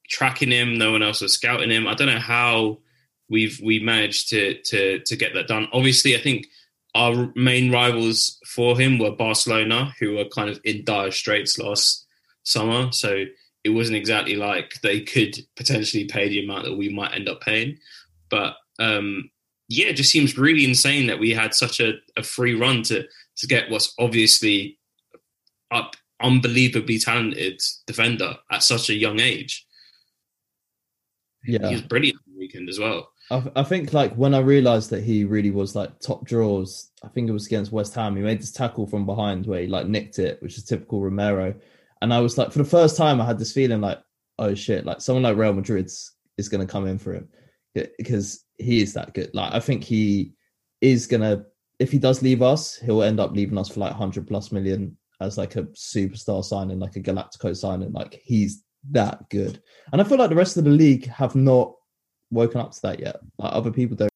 tracking him. No one else was scouting him. I don't know how we've we managed to to to get that done. Obviously, I think our main rivals for him were Barcelona, who were kind of in dire straits last summer. So it wasn't exactly like they could potentially pay the amount that we might end up paying. But um, yeah, it just seems really insane that we had such a, a free run to to get what's obviously up unbelievably talented defender at such a young age. Yeah, he was brilliant the weekend as well. I, I think like when I realized that he really was like top draws, I think it was against West Ham. He made this tackle from behind where he like nicked it, which is typical Romero. And I was like, for the first time, I had this feeling like, oh shit, like someone like Real Madrid's is going to come in for him because he is that good. Like I think he is gonna. If he does leave us, he'll end up leaving us for like hundred plus million as like a superstar signing, like a Galactico signing. Like he's that good, and I feel like the rest of the league have not woken up to that yet. Like other people don't.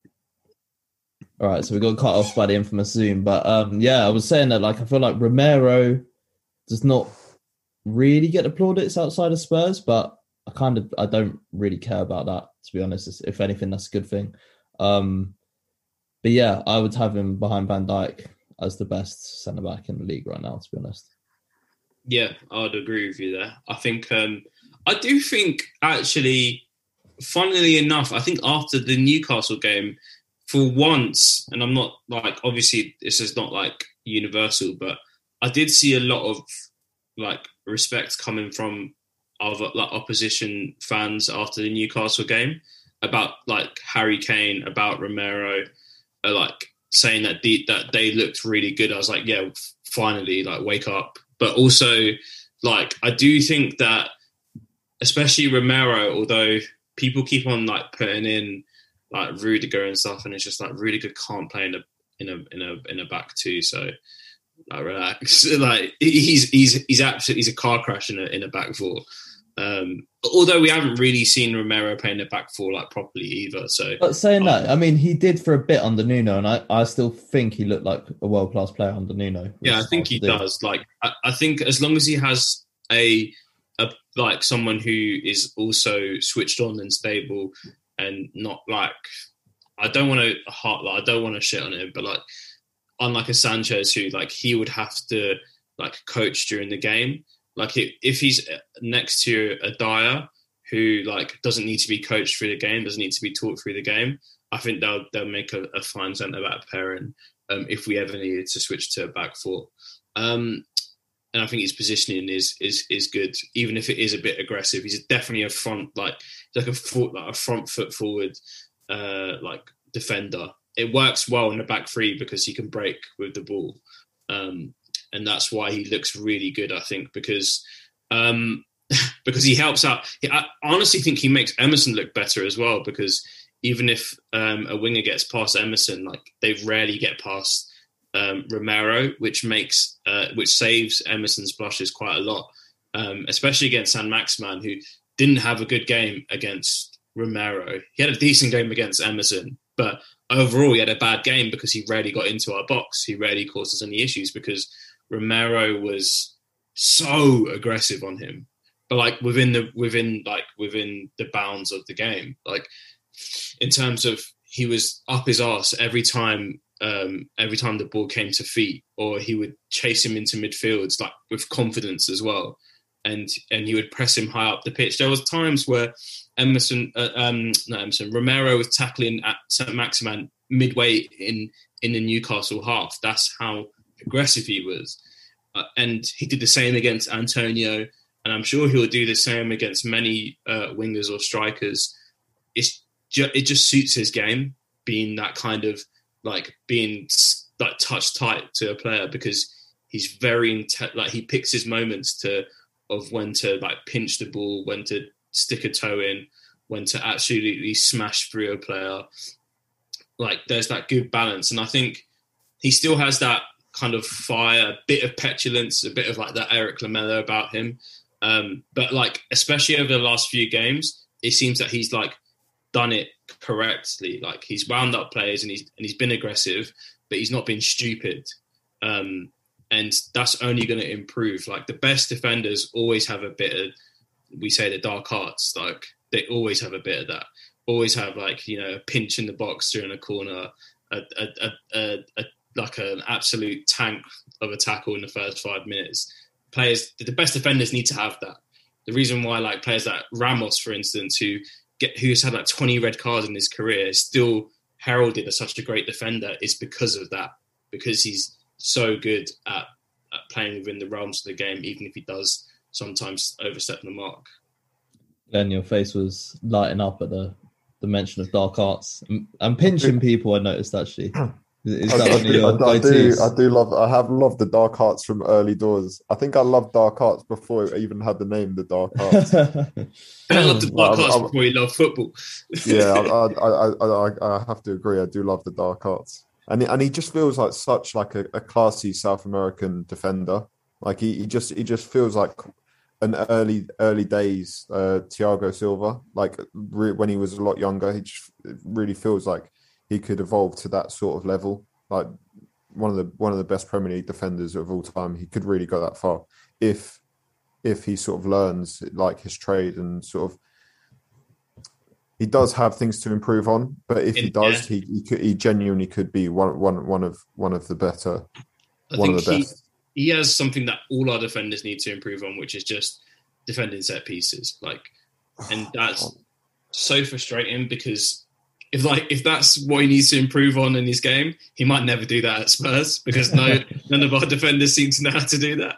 All right, so we got cut off by the infamous Zoom, but um, yeah, I was saying that like I feel like Romero does not really get the plaudits outside of Spurs, but I kind of I don't really care about that to be honest. If anything, that's a good thing. Um, but yeah, I would have him behind Van Dijk as the best centre back in the league right now. To be honest. Yeah, I'd agree with you there. I think um, I do think actually funnily enough, I think after the Newcastle game, for once, and I'm not like obviously this is not like universal, but I did see a lot of like respect coming from other like opposition fans after the Newcastle game about like Harry Kane, about Romero, uh, like saying that the, that they looked really good. I was like, yeah, finally, like wake up. But also, like I do think that, especially Romero, although people keep on like putting in like Rudiger and stuff, and it's just like Rudiger can't play in a in a in a in a back two. So like relax. like he's he's he's absolutely he's a car crash in a in a back four. Um, although we haven't really seen Romero playing the back four like properly either. So, but saying that, I mean, he did for a bit under Nuno, and I, I still think he looked like a world class player under Nuno. Yeah, I think he do. does. Like, I, I, think as long as he has a a like someone who is also switched on and stable and not like I don't want to heart like I don't want to shit on him, but like unlike a Sanchez who like he would have to like coach during the game. Like if he's next to a Dyer who like doesn't need to be coached through the game, doesn't need to be taught through the game, I think they'll they'll make a, a fine centre back pairing um, if we ever needed to switch to a back four. Um, and I think his positioning is is is good, even if it is a bit aggressive. He's definitely a front like like a foot like a front foot forward uh, like defender. It works well in the back three because he can break with the ball, um, and that's why he looks really good. I think because um, because he helps out. I honestly think he makes Emerson look better as well because even if um, a winger gets past Emerson, like they rarely get past um, Romero, which makes uh, which saves Emerson's blushes quite a lot, um, especially against Saint-Maximin, who didn't have a good game against Romero. He had a decent game against Emerson, but overall he had a bad game because he rarely got into our box. He rarely caused us any issues because Romero was so aggressive on him, but like within the within like within the bounds of the game, like in terms of he was up his ass every time um, every time the ball came to feet, or he would chase him into midfields like with confidence as well, and and he would press him high up the pitch. There was times where Emerson, uh, um, not Emerson, Romero was tackling at St Maximin midway in in the Newcastle half. That's how aggressive he was, uh, and he did the same against Antonio, and I'm sure he'll do the same against many uh, wingers or strikers. It's ju- it just suits his game, being that kind of like being like touch tight to a player because he's very inte- like he picks his moments to of when to like pinch the ball, when to stick a toe in, when to absolutely smash through a player. Like there's that good balance, and I think he still has that kind of fire, a bit of petulance, a bit of like that Eric Lamela about him. Um, but like especially over the last few games, it seems that he's like done it correctly. Like he's wound up players and he's and he's been aggressive, but he's not been stupid. Um, and that's only going to improve. Like the best defenders always have a bit of, we say the dark arts. Like they always have a bit of that. Always have like you know a pinch in the box during a corner, a, a, a, a like an absolute tank of a tackle in the first five minutes. Players, the best defenders need to have that. The reason why, like players like Ramos, for instance, who get who's had like 20 red cards in his career, is still heralded as such a great defender, is because of that. Because he's so good at, at playing within the realms of the game, even if he does sometimes overstep the mark. Glenn, your face was lighting up at the, the mention of dark arts. I'm pinching people, I noticed actually. Is I, that I do, your I, I do. I do love. I have loved the Dark Arts from early doors. I think I loved Dark Arts before it even had the name the Dark Arts. I love the dark arts I'm- before you love football. yeah, I, I, I, I, I have to agree. I do love the Dark Arts, and he, and he just feels like such like a, a classy South American defender. Like he, he just he just feels like an early early days uh, Thiago Silva. Like re- when he was a lot younger, he just really feels like he could evolve to that sort of level. Like one of the one of the best Premier League defenders of all time. He could really go that far if if he sort of learns like his trade and sort of he does have things to improve on, but if he does, he he, could, he genuinely could be one one one of one of the better, I one think of the he, best. he has something that all our defenders need to improve on, which is just defending set pieces. Like, and that's so frustrating because if like if that's what he needs to improve on in his game, he might never do that at Spurs because no none of our defenders seem to know how to do that.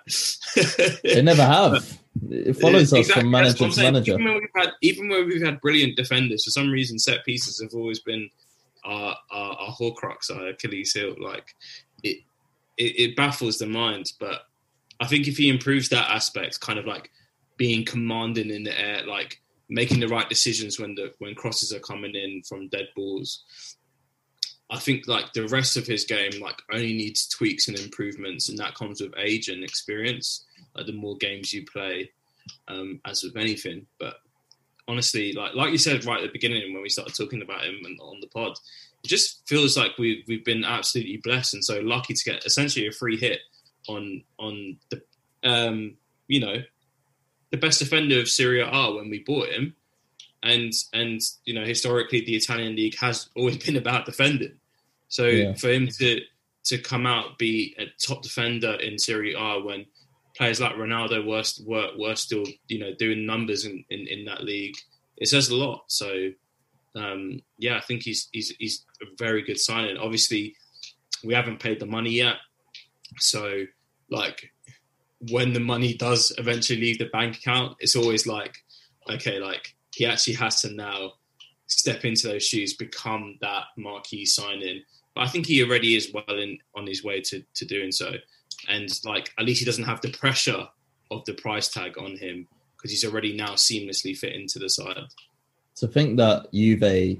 they never have. It follows us Exactly, from manager to manager. Even when we've had even when we've had brilliant defenders, for some reason set pieces have always been our our, our Horcrux, our Achilles heel. Like it, it it baffles the mind. But I think if he improves that aspect, kind of like being commanding in the air, like making the right decisions when the when crosses are coming in from dead balls. I think like the rest of his game like only needs tweaks and improvements, and that comes with age and experience. Like the more games you play, um, as with anything. But honestly, like like you said right at the beginning when we started talking about him and on the pod, it just feels like we we've been absolutely blessed and so lucky to get essentially a free hit on on the um, you know the best defender of Serie A when we bought him. And and you know historically the Italian league has always been about defending. So Yeah. for him to to come out be a top defender in Serie A when players like Ronaldo were were, were still you know doing numbers in, in, in that league, it says a lot. So um, yeah, I think he's he's he's a very good signing. Obviously, we haven't paid the money yet, so like when the money does eventually leave the bank account, it's always like okay, like he actually has to now step into those shoes, become that marquee signing. But I think he already is well in on his way to to doing so, and like at least he doesn't have the pressure of the price tag on him because he's already now seamlessly fit into the side. to think that Juve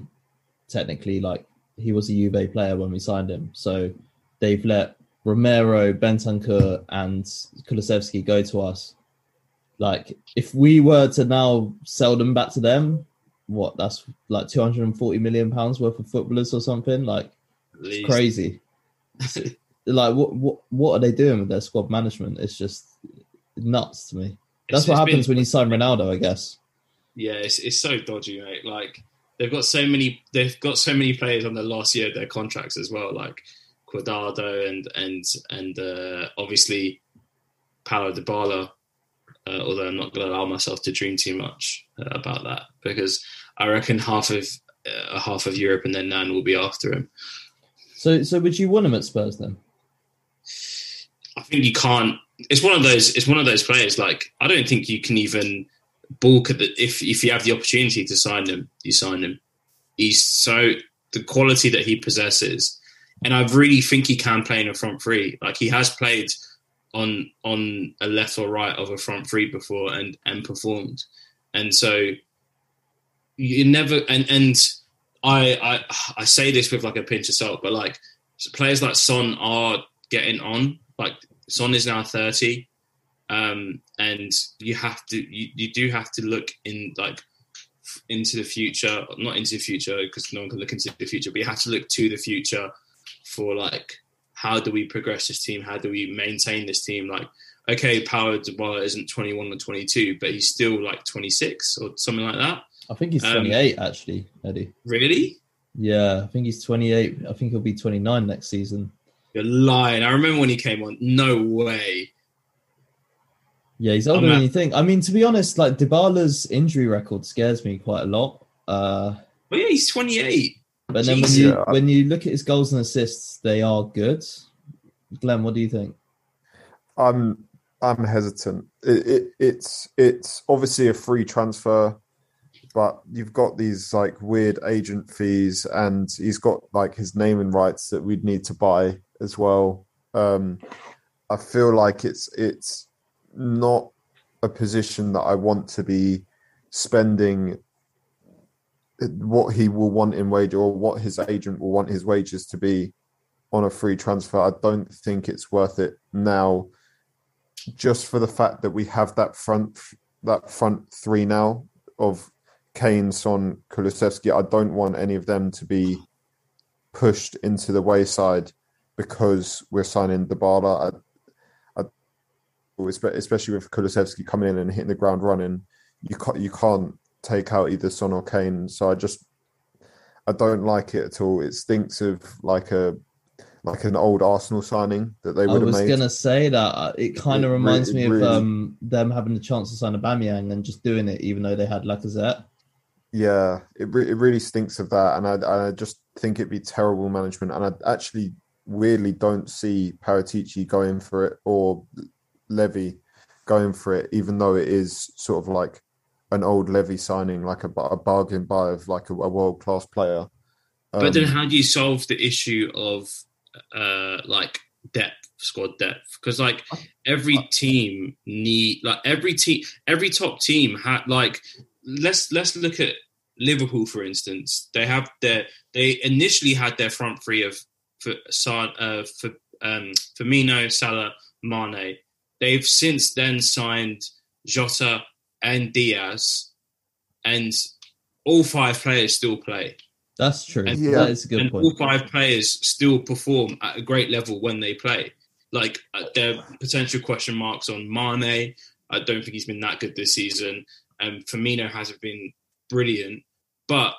technically like he was a Juve player when we signed him. So they've let Romero, Bentancur, and Kulusevski go to us. Like if we were to now sell them back to them, what that's like 240 million pounds worth of footballers or something. Like it's crazy. like what what what are they doing with their squad management? It's just nuts to me. That's It's- what it's happens been- when you sign Ronaldo, I guess. Yeah, it's, it's so dodgy, mate. Like they've got so many, they've got so many players on the last year of their contracts as well. Like Cuadrado and and and uh, obviously Paulo Dybala. Uh, although I'm not going to allow myself to dream too much uh, about that because I reckon half of uh, half of Europe and then Nan will be after him. So, so would you want him at Spurs then? I think you can't. It's one of those. It's one of those players. Like I don't think you can even balk at the if if you have the opportunity to sign him, you sign him. He's so the quality that he possesses, and I really think he can play in a front three. Like he has played on on a left or right of a front three before and and performed, and so you never and and I I I say this with like a pinch of salt, but like players like Son are getting on. Like Son is now thirty, um, and you have to you, you do have to look in like into the future, not into the future because no one can look into the future, but you have to look to the future for like how do we progress this team? How do we maintain this team? Like, okay, Paulo Dybala isn't 21 or 22, but he's still like 26 or something like that. I think he's Um, 28 actually, Eddie. Really? Yeah, I think he's 28. I think he'll be 29 next season. You're lying. I remember when he came on. No way. Yeah, he's older I'm than at- you think. I mean, to be honest, like Dybala's injury record scares me quite a lot. Uh, But yeah, he's 28. But then when you when you look at his goals and assists, they are good. Glenn, what do you think? I'm I'm hesitant. It, it, it's it's obviously a free transfer, but you've got these like weird agent fees, and he's got like his naming rights that we'd need to buy as well. Um, I feel like it's it's not a position that I want to be spending what he will want in wage or what his agent will want his wages to be on a free transfer. I don't think it's worth it now just for the fact that we have that front that front three now of Kane, Son, Kulusevski. I don't want any of them to be pushed into the wayside because we're signing Dybala. I, I, especially with Kulusevski coming in and hitting the ground running, you can't you can't take out either Son or Kane. So I just I don't like it at all. It stinks of like a like an old Arsenal signing that they I would have was gonna say that uh, it kind of reminds it me of really- um, them having the chance to sign a Aubameyang and just doing it, even though they had Lacazette. Yeah, it re- it really stinks of that, and I I just think it'd be terrible management, and I actually weirdly don't see Paratici going for it or Levy going for it, even though it is sort of like an old Levy signing, like a, a bargain buy of like a, a world class player. But then Um, how do you solve the issue of uh like depth, squad depth? Because like every team need like every team every top team had like let's let's look at Liverpool for instance. They have their they initially had their front three of for uh, for um Firmino, Salah, Mane. They've since then signed Jota and Diaz, and all five players still play. That's true. And- Yeah. That is a good and point. all five players still perform at a great level when they play. Like uh, there are potential question marks on Mane. I don't think he's been that good this season. And Firmino hasn't been brilliant, but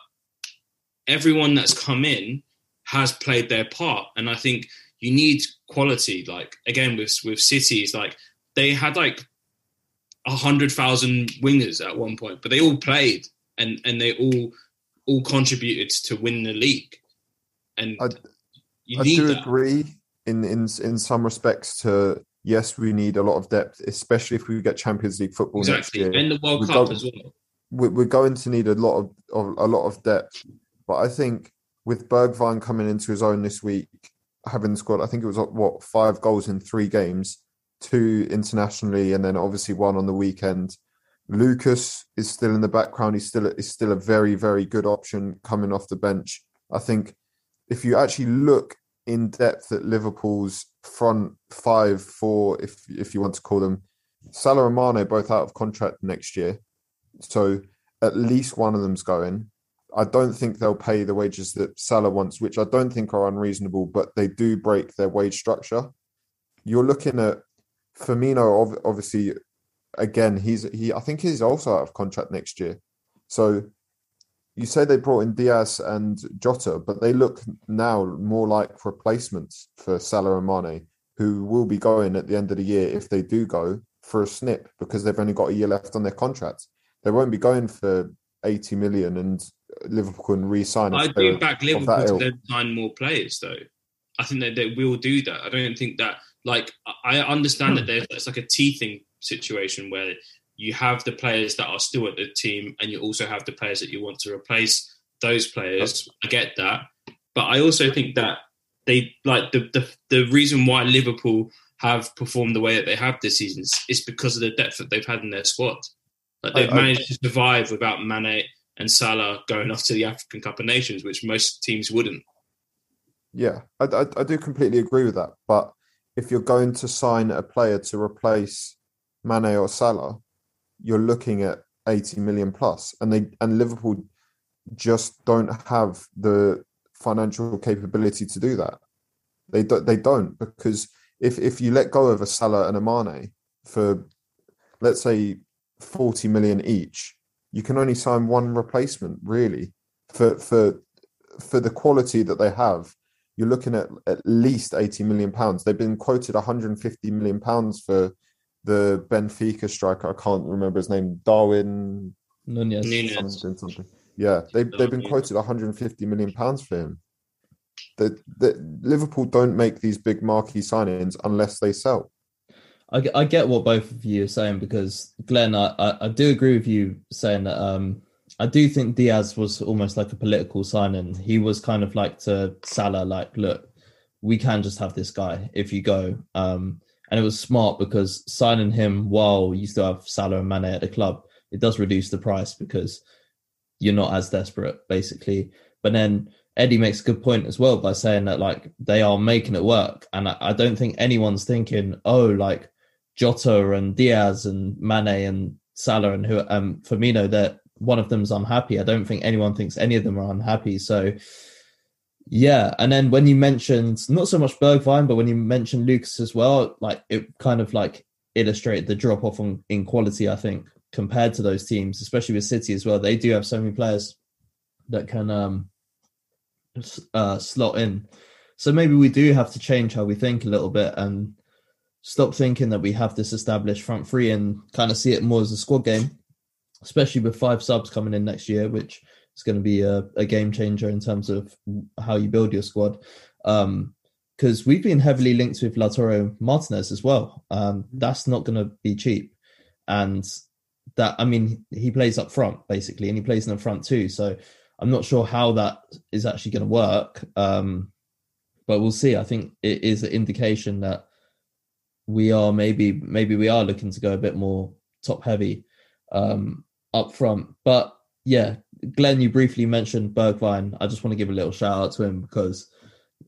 everyone that's come in has played their part. And I think you need quality. Like again with with cities, like they had like a hundred thousand wingers at one point, but they all played and and they all all contributed to win the league. And I- you I do that. agree in in in some respects to yes, we need a lot of depth, especially if we get Champions League football exactly, next year. and the World We Cup as well. we're, we're going to need a lot of, of a lot of depth. But I think with Bergwijn coming into his own this week, having scored, I think it was what five goals in three games, two internationally, and then obviously one on the weekend. Lucas is still in the background. He's still is still a very very good option coming off the bench. I think if you actually look in depth at Liverpool's front five, four, if if you want to call them, Salah and Mane both out of contract next year. So at least one of them's going. I don't think they'll pay the wages that Salah wants, which I don't think are unreasonable, but they do break their wage structure. You're looking at Firmino, ob- obviously, again, he's he. I think he's also out of contract next year. So you say they brought in Diaz and Jota, but they look now more like replacements for Salah and Mane, who will be going at the end of the year if they do go for a snip because they've only got a year left on their contracts. They won't be going for 80 million and Liverpool can re-sign. I do back Liverpool to then sign more players though. I think that they will do that. I don't think that like I understand that hmm. there's it's like a teething situation where you have the players that are still at the team and you also have the players that you want to replace those players. I get that. But I also think that they like the the, the reason why Liverpool have performed the way that they have this season is, is because of the depth that they've had in their squad. Like they've I, managed I, to survive without Mane and Salah going off to the African Cup of Nations, which most teams wouldn't. Yeah, I, I, I do completely agree with that. But if you're going to sign a player to replace Mane or Salah, you're looking at 80 million plus, and they and Liverpool just don't have the financial capability to do that. They do, they don't because if if you let go of a Salah and a Mane for let's say 40 million each, you can only sign one replacement really for for for the quality that they have you're looking at at least 80 million pounds. They've been quoted 150 million pounds for the benfica striker. I can't remember his name. Darwin Nunez. Something, something. yeah they, they've been quoted 150 million pounds for him. The, the, liverpool don't make these big marquee signings unless they sell. I, I get what both of you are saying because Glenn, I, I, I do agree with you saying that um, I do think Diaz was almost like a political signing. He was kind of like to Salah, like, look, we can just have this guy if you go. Um, and it was smart because signing him while you still have Salah and Mane at the club, it does reduce the price because you're not as desperate, basically. But then Eddie makes a good point as well by saying that like they are making it work, and I, I don't think anyone's thinking, oh, like Jota and Diaz and Mane and Salah and who um Firmino that one of them's unhappy. I don't think anyone thinks any of them are unhappy. So yeah, and then when you mentioned not so much Bergwijn, but when you mentioned Lucas as well, like it kind of like illustrated the drop off on, in quality. I think compared to those teams, especially with City as well, they do have so many players that can um uh, slot in. So maybe we do have to change how we think a little bit and stop thinking that we have this established front three and kind of see it more as a squad game, especially with five subs coming in next year, which is going to be a, a game changer in terms of how you build your squad. Um, because we've been heavily linked with Lautaro Martinez as well. Um, that's not going to be cheap, and that I mean he plays up front basically, and he plays in the front too. So I'm not sure how that is actually going to work, um, but we'll see. I think it is an indication that we are maybe maybe we are looking to go a bit more top heavy um, up front. But yeah, Glenn, you briefly mentioned Bergwijn. I just want to give a little shout out to him because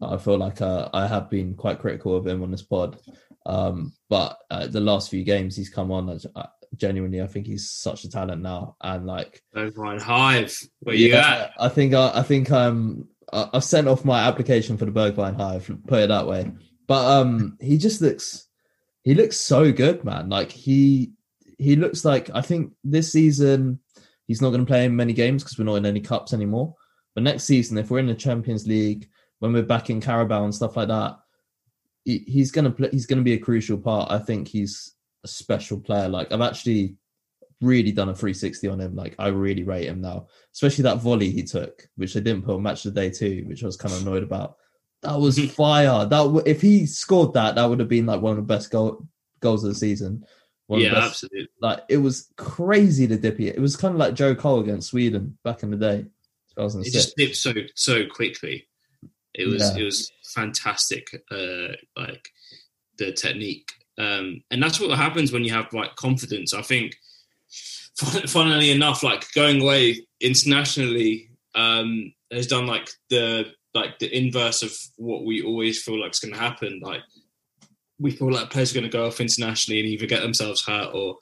I feel like uh, I have been quite critical of him on this pod. Um, but uh, the last few games he's come on, uh, genuinely, I think he's such a talent now. And like Bergwijn Hive, where yeah, you at? I think I, I think um I've sent off my application for the Bergwijn Hive. Put it that way. But um, he just looks he looks so good, man. Like he he looks like I think this season he's not going to play in many games because we're not in any cups anymore. But next season, if we're in the Champions League, when we're back in Carabao and stuff like that, he, he's going to play. He's going to be a crucial part. I think he's a special player. Like I've actually really done a 360 on him. Like I really rate him now, especially that volley he took, which they didn't put on match of the day too, which I was kind of annoyed about. That was fire. That if he scored that, that would have been like one of the best goal, goals of the season. Yeah, best, absolutely. Like it was crazy to dip it. It was kind of like Joe Cole against Sweden back in the day. It just dipped so so quickly. It was yeah. it was fantastic. Uh, like the technique, um, and that's what happens when you have like confidence. I think, funnily enough, like going away internationally um, has done like the like the inverse of what we always feel like is going to happen. Like we feel like players are going to go off internationally and either get themselves hurt or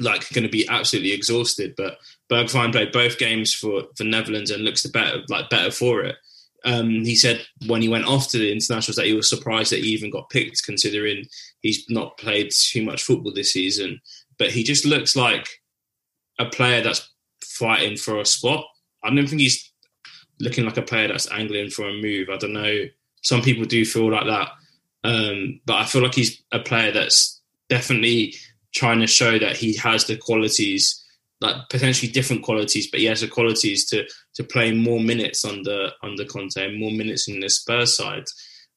like going to be absolutely exhausted. But Bergwijn played both games for for Netherlands and looks the better like better for it. Um, he said when he went off to the internationals that he was surprised that he even got picked, considering he's not played too much football this season. But he just looks like a player that's fighting for a spot I don't think he's looking like a player that's angling for a move. I don't know. Some people do feel like that, um, but I feel like he's a player that's definitely trying to show that he has the qualities, like potentially different qualities, but he has the qualities to to play more minutes under under Conte, more minutes in the Spurs side.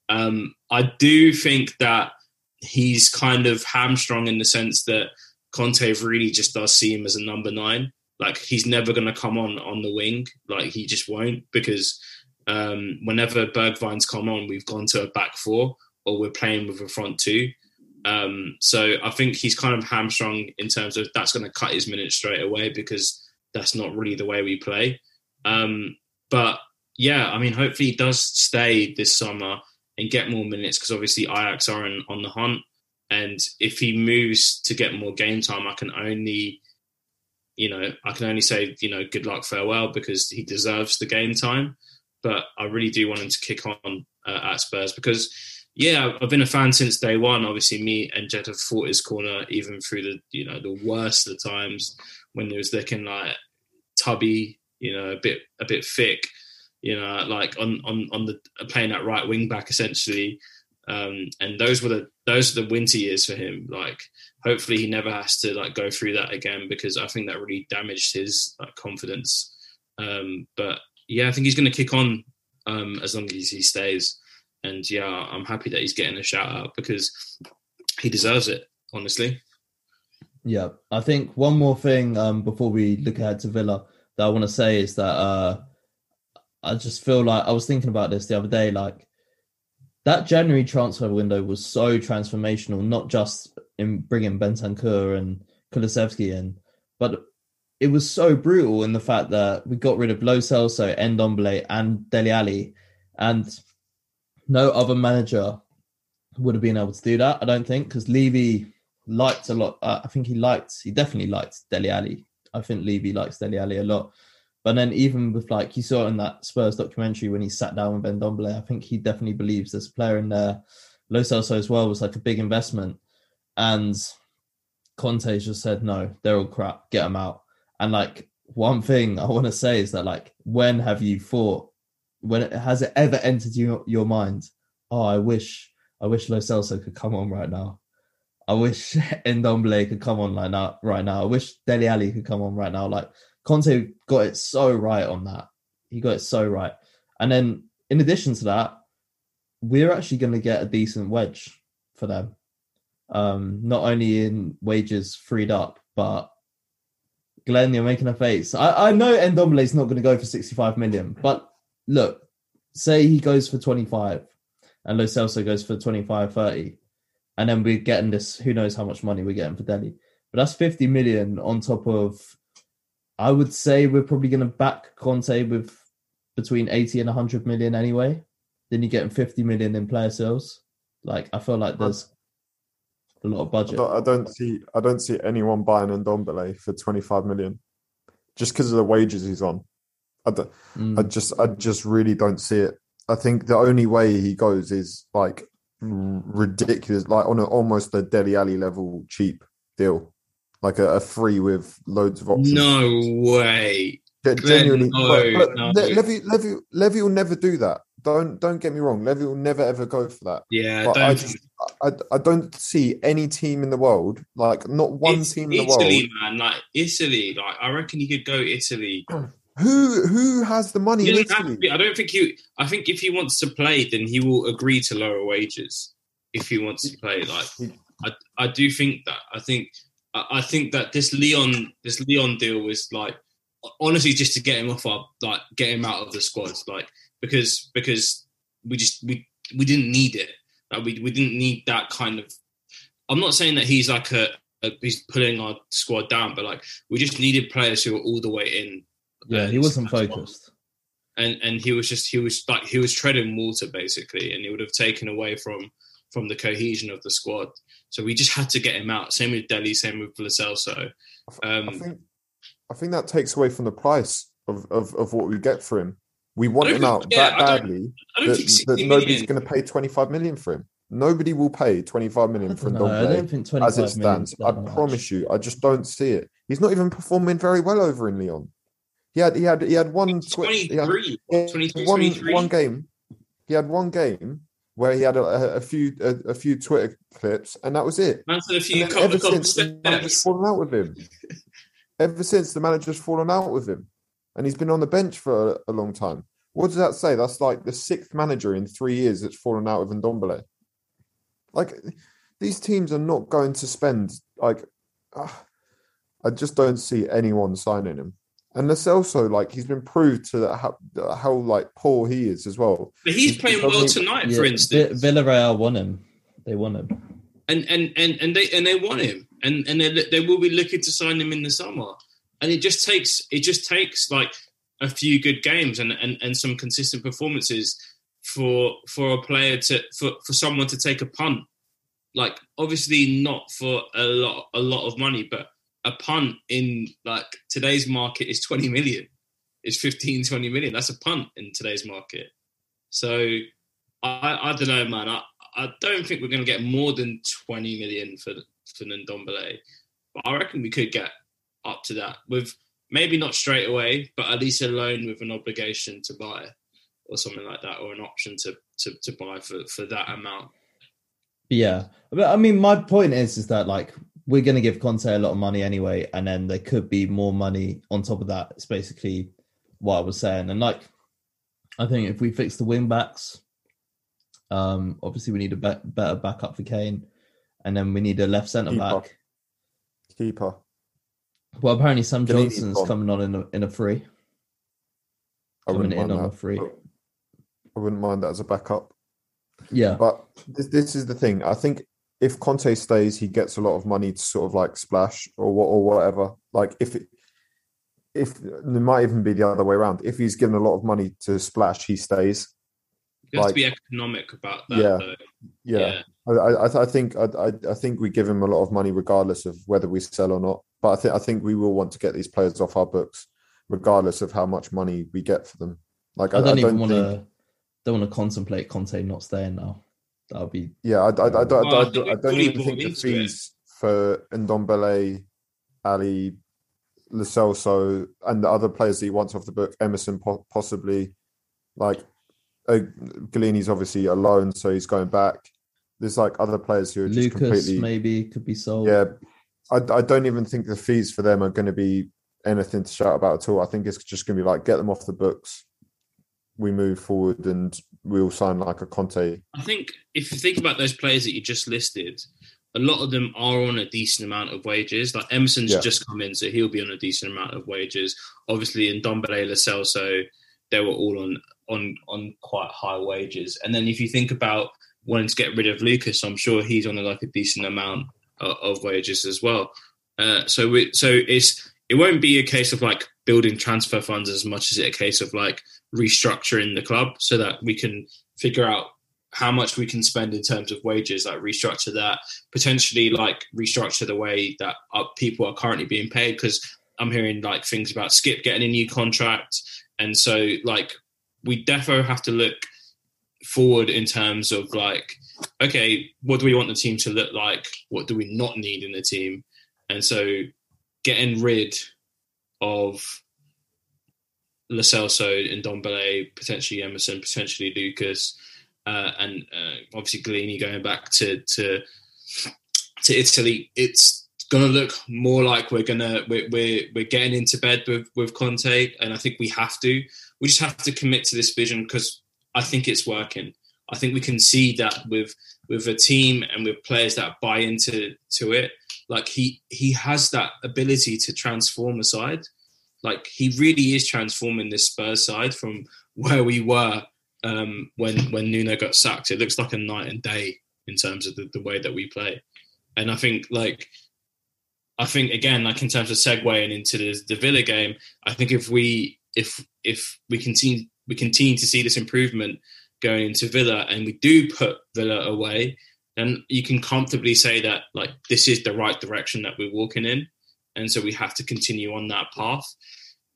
Um, I do think that he's kind of hamstrung in the sense that Conte really just does see him as a number nine. Like he's never going to come on on the wing. Like he just won't because um, whenever Bergwijn's come on, we've gone to a back four or we're playing with a front two. Um, so I think he's kind of hamstrung in terms of that's going to cut his minutes straight away because that's not really the way we play. Um, but yeah, I mean, hopefully he does stay this summer and get more minutes because obviously Ajax are in, on the hunt. And if he moves to get more game time, I can only, you know, I can only say, you know, good luck, farewell, because he deserves the game time. But I really do want him to kick on uh, at Spurs because, yeah, I've been a fan since day one. Obviously, me and Jed have fought his corner even through the, you know, the worst of the times when he was looking like tubby, you know, a bit a bit thick you know, like on on on the playing that right wing back essentially. Um, and those were the those are the winter years for him. Like, hopefully, he never has to like go through that again because I think that really damaged his like, confidence. Um, but yeah, I think he's going to kick on um, as long as he stays. And yeah, I'm happy that he's getting a shout out because he deserves it. Honestly. Yeah, I think one more thing um, before we look ahead to Villa that I want to say is that uh, I just feel like I was thinking about this the other day. Like that January transfer window was so transformational, not just in bringing Bentancur and Kulusevski in, but it was so brutal in the fact that we got rid of Lo Celso, Ndombele, and Dele Alli, and no other manager would have been able to do that. I don't think because Levy liked a lot. Uh, I think he liked, he definitely liked Dele Alli. I think Levy likes Dele Alli a lot. But then even with like you saw in that Spurs documentary when he sat down with Ndombele, I think he definitely believes there's a player in there. Lo Celso as well was like a big investment. And Conte just said, no, they're all crap, get them out. And like one thing I want to say is that like when have you thought when it, has it ever entered your your mind? Oh, I wish I wish Lo Celso could come on right now. I wish Ndombele could come on like now, right now. I wish Dele Alli could come on right now. Like Conte got it so right on that. He got it so right. And then in addition to that, we're actually going to get a decent wedge for them. Um, not only in wages freed up, but Glenn, you're making a face. I, I know Ndombele is not going to go for 65 million, but look, say he goes for 25 and Lo Celso goes for 25, 30, and then we're getting this, who knows how much money we're getting for Dele. But that's 50 million on top of I would say we're probably going to back Conte with between 80 and 100 million anyway. Then you're getting 50 million in player sales. Like, I feel like there's a lot of budget. I don't see I don't see anyone buying Ndombele for 25 million just because of the wages he's on. I, mm. I just I just really don't see it. I think the only way he goes is like ridiculous, like on a, almost a Dele Alli level cheap deal like a, a free with loads of options. No way. Genuinely, no, but, but no. Levy, Levy, Levy will never do that. Don't don't get me wrong. Levy will never ever go for that. Yeah, I just I, I don't see any team in the world like not one it's team in Italy, the world. man, like Italy. Like I reckon you could go Italy. Who who has the money in Italy? Be, I don't think you. I think if he wants to play, then he will agree to lower wages. If he wants to play, like I, I do think that. I think I think that this Lyon this Lyon deal was like honestly just to get him off our like get him out of the squad like because because we just we we didn't need it like we we didn't need that kind of I'm not saying that he's like a, a he's pulling our squad down but like we just needed players who were all the way in yeah he wasn't focused and and he was just he was like he was treading water basically and he would have taken away from from the cohesion of the squad so we just had to get him out. Same with Dele, same with Lo Celso. Um, I think I think that takes away from the price of, of, of what we get for him. We want him out yeah, that badly I don't, I don't that, that nobody's going to pay 25 million for him. Nobody will pay 25 million for Ndombele as it stands. I promise you. I just don't see it. He's not even performing very well over in Lyon. He had he had he had one twi- he had- he had 22, one 23. one game. He had one game where he had a, a, few a, a few Twitter clips, and that was it. Man said a few And then ever since the manager's fallen out with him. Ever since the manager's fallen out with him, and he's been on the bench for a, a long time. What does that say? That's like the sixth manager in three years that's fallen out with Ndombele. Like these teams are not going to spend like. ah, I just don't see anyone signing him. And Lo Celso, like he's been proved to that how, how like poor he is as well. But he's He playing well even- tonight, Yeah, for Vi- instance. Villarreal won him. They won him. and and and and they and they want him, and and they they will be looking to sign him in the summer. And it just takes it just takes like a few good games and and, and some consistent performances for for a player to for, for someone to take a punt. Like obviously not for a lot a lot of money, but a punt in like today's market is 20 million. Is 15, 20 million. That's a punt in today's market. So I, I don't know, man. I, I don't think we're going to get more than 20 million for for Ndombele, but I reckon we could get up to that with maybe not straight away, but at least a loan with an obligation to buy or something like that, or an option to to, to buy for for that amount. Yeah, but I mean, my point is, is that like we're going to give Conte a lot of money anyway, and then there could be more money on top of that. It's basically what I was saying, and like I think if we fix the wing backs, um, obviously we need a be- better backup for Kane, and then we need a left centre back. Keeper. Well, apparently Sam Chiellini's Johnson's coming on in a, in a free. I Coming wouldn't in mind on a that. free. I wouldn't mind that as a backup. Yeah, But this, this is the thing. I think if Conte stays, he gets a lot of money to sort of like splash or what or whatever. Like if it, if it might even be the other way around. If he's given a lot of money to splash, he stays. You have Like- to be economic about that. Yeah. though. Yeah, I, I, I think I, I, I think we give him a lot of money regardless of whether we sell or not. But I think I think we will want to get these players off our books, regardless of how much money we get for them. Like I don't even want to. Don't want to contemplate Conte not staying now. That would be Yeah, I, I, I, I, Well, I, I I, think we've don't even think the into it. fees for Ndombele, Alli, Lo Celso, and the other players that he wants off the book, Emerson po- possibly, like uh, Gollini's obviously alone, so he's going back. There's like other players who are just Lucas. completely Maybe could be sold. yeah. I, I don't even think the fees for them are going to be anything to shout about at all. I think it's just going to be like get them off the books. We move forward and we'll sign like a Conte. I think if you think about those players that you just listed, a lot of them are on a decent amount of wages. Like Emerson's Yeah. just come in, so he'll be on a decent amount of wages. Obviously, Ndombele, Lo Celso, they were all on on on quite high wages. And then if you think about wanting to get rid of Lucas, I'm sure he's on like a decent amount of, of wages as well. Uh, so we, so it's it won't be a case of like building transfer funds as much as it a case of like restructuring the club so that we can figure out how much we can spend in terms of wages, like restructure that, potentially like restructure the way that people are currently being paid. Because I'm hearing like things about Skip getting a new contract, and so like we defo have to look forward in terms of like, okay, what do we want the team to look like? What do we not need in the team? And so getting rid of Lo Celso and Ndombele, potentially Emerson, potentially Lucas, uh, and uh, obviously Gollini going back to to to Italy. It's going to look more like we're gonna we're, we're we're getting into bed with with Conte, and I think we have to. We just have to commit to this vision because I think it's working. I think we can see that with with a team and with players that buy into to it. Like he he has that ability to transform a side like he really is transforming this Spurs side from where we were um, when when Nuno got sacked. It looks like a night and day in terms of the, the way that we play, and I think like I think again like in terms of segueing into the, the Villa game, I think if we if if we continue we continue to see this improvement going into Villa and we do put Villa away, then you can comfortably say that like this is the right direction that we're walking in. And so we have to continue on that path.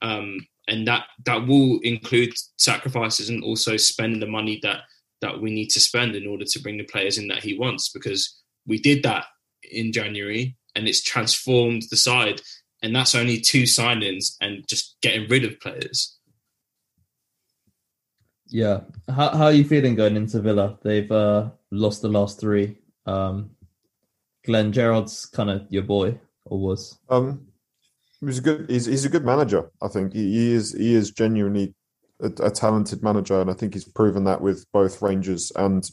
Um, and that that will include sacrifices and also spending the money that that we need to spend in order to bring the players in that he wants because we did that in January and it's transformed the side. And that's only two signings and just getting rid of players. Yeah. How how are you feeling going into Villa? They've uh, lost the last three. Um, Glenn Gerrard's kind of your boy, or was? Um, he's a good. He's he's a good manager. I think he, he is. He is genuinely a, a, talented manager, and I think he's proven that with both Rangers and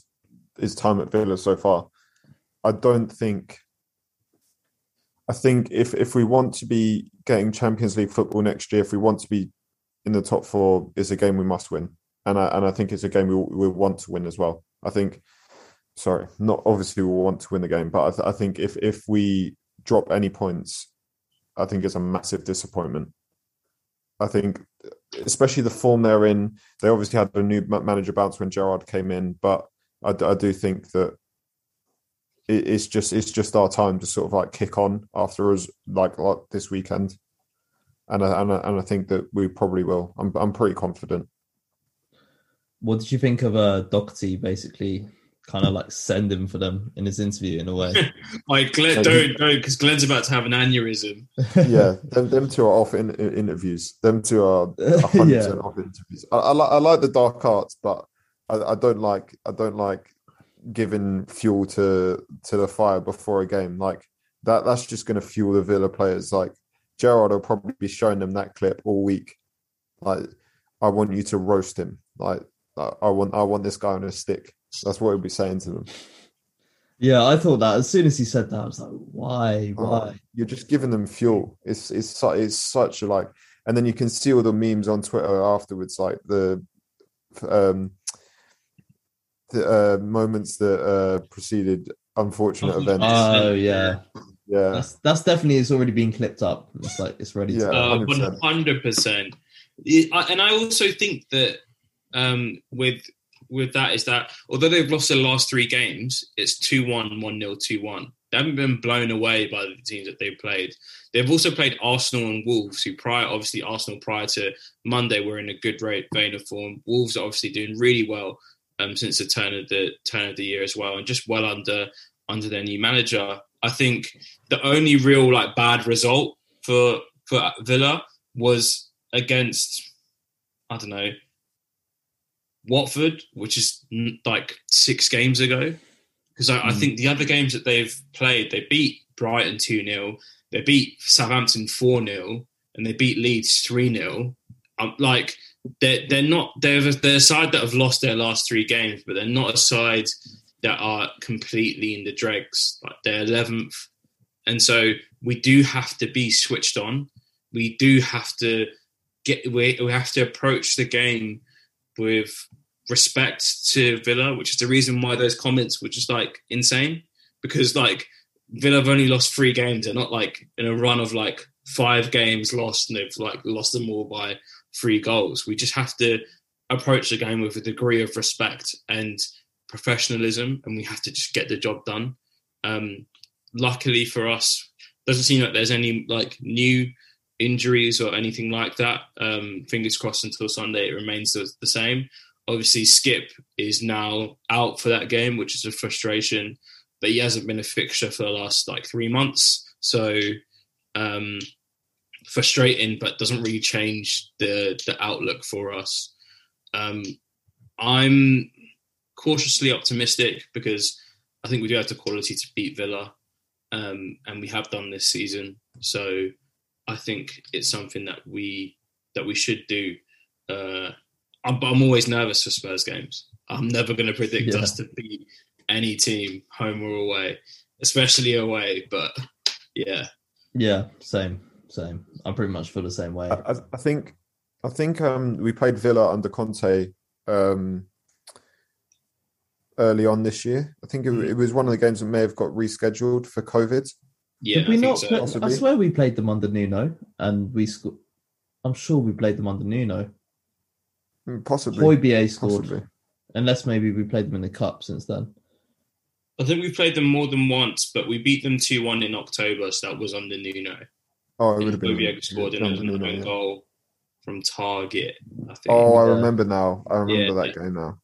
his time at Villa so far. I don't think. I think if if we want to be getting Champions League football next year, if we want to be in the top four, it's a game we must win, and I and I think it's a game we we want to win as well. I think. Sorry, not obviously we want to win the game, but I, th- I think if if we drop any points, I think it's a massive disappointment. I think, especially the form they're in, they obviously had a new manager bounce when Gerrard came in, but I, I do think that it, it's just it's just our time to sort of like kick on after us like, like this weekend, and I, and I, and I think that we probably will. I'm I'm pretty confident. What did you think of uh, Doherty basically kind of like sending for them in his interview in a way. like Glenn, don't don't because Glenn's about to have an aneurysm. yeah, them, them two are off in, in interviews. Them two are hundred yeah. percent off interviews. I, I, like I like the dark arts, but I, I don't like I don't like giving fuel to to the fire before a game. Like that that's just going to fuel the Villa players. Like Gerrard will probably be showing them that clip all week. Like I want you to roast him. Like I want I want this guy on a stick. That's what he'll be saying to them. Yeah, I thought that as soon as he said that, I was like, "Why? Oh, Why?" you're just giving them fuel. It's it's it's such a like, and then you can see all the memes on Twitter afterwards, like the um the uh, moments that uh preceded unfortunate oh, events. Oh yeah, yeah. That's that's definitely it's already been clipped up. It's like it's ready. Yeah, uh, one hundred percent. And I also think that um, with with that is that although they've lost their last three games, it's 2 1, 1 0, 2 1. They haven't been blown away by the teams that they've played. They've also played Arsenal and Wolves, who prior, obviously, Arsenal prior to Monday were in a good rate, vein of form. Wolves are obviously doing really well um, since the turn of the turn of the year as well, and just well under under their new manager. I think the only real like bad result for for Villa was against I don't know Watford, which is like six games ago. Because I, mm. I, think the other games that they've played, they beat Brighton 2 0, they beat Southampton 4 0, and they beat Leeds 3 0. Um, like, they're, they're not, they're, they're a side that have lost their last three games, but they're not a side that are completely in the dregs. Like, they're 11th. And so we do have to be switched on. We do have to get, we, we have to approach the game with respect to Villa, which is the reason why those comments were just like insane. Because like Villa have only lost three games, they're not like in a run of like five games lost and they've like lost them all by three goals. We just have to approach the game with a degree of respect and professionalism, and we have to just get the job done. Um, luckily for us, doesn't seem like there's any like new injuries or anything like that. Um, fingers crossed until Sunday, it remains the, the same. Obviously, Skip is now out for that game, which is a frustration. But he hasn't been a fixture for the last like three months, so um, frustrating. But doesn't really change the the outlook for us. Um, I'm cautiously optimistic because I think we do have the quality to beat Villa, um, and we have done this season. So I think it's something that we that we should do. Uh, I'm, I'm always nervous for Spurs games. I'm never going to predict yeah. us to beat any team, home or away, especially away. But yeah, yeah, same, same. I'm pretty much feel the same way. I, I think, I think um, we played Villa under Conte um, early on this year. I think it, mm. it, was one of the games that may have got rescheduled for COVID. Yeah, Did we not? So. Play, I swear we played them under Nuno, and we. Sc- I'm sure we played them under Nuno. Mm, possibly. Højbjerg scored. Possibly. Unless maybe we played them in the cup since then. I think we played them more than once, but we beat them 2 1 in October, so that was under Nuno. Oh, it would have been. Højbjerg scored yeah, an own goal from Targett, I think. Oh, I remember now. I remember yeah, that yeah. game now.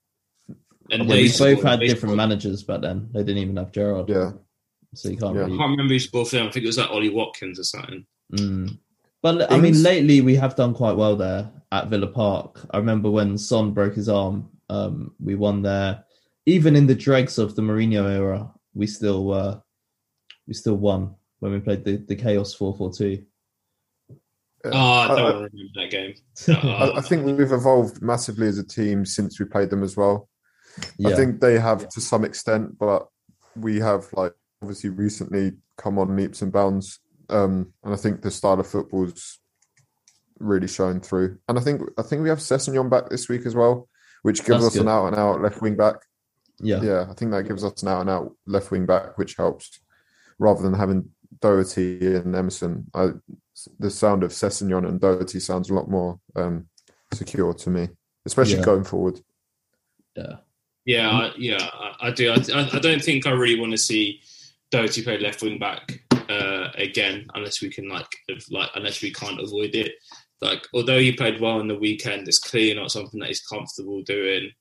And we both had different scored. managers back then. They didn't even have Gerrard. Yeah. So you can't yeah. really... I can't remember who scored for them. I think it was like Ollie Watkins or something. Mm. But I mean, lately we have done quite well there at Villa Park. I remember when Son broke his arm, um, we won there. Even in the dregs of the Mourinho era, we still uh, we still won when we played the, the Chaos four four two. Oh, I don't I- remember that game. I, I think we've evolved massively as a team since we played them as well. Yeah, I think they have to some extent, but we have like obviously recently come on leaps and bounds. Um, and I think the style of football's really shown through. And I think I think we have Sessignon back this week as well, which gives That's us an out and out left wing back. yeah, Yeah, I think that gives us an out and out left wing back, which helps rather than having Doherty and Emerson. I, the sound of Sessignon and Doherty sounds a lot more um, secure to me, especially Yeah. going forward. yeah. Yeah, I, yeah, I, I do. I, I don't think I really want to see Doherty play left wing back uh, again, unless we can like, if, like, unless we can't avoid it. Like, although he played well in the weekend, it's clearly not something that he's comfortable doing.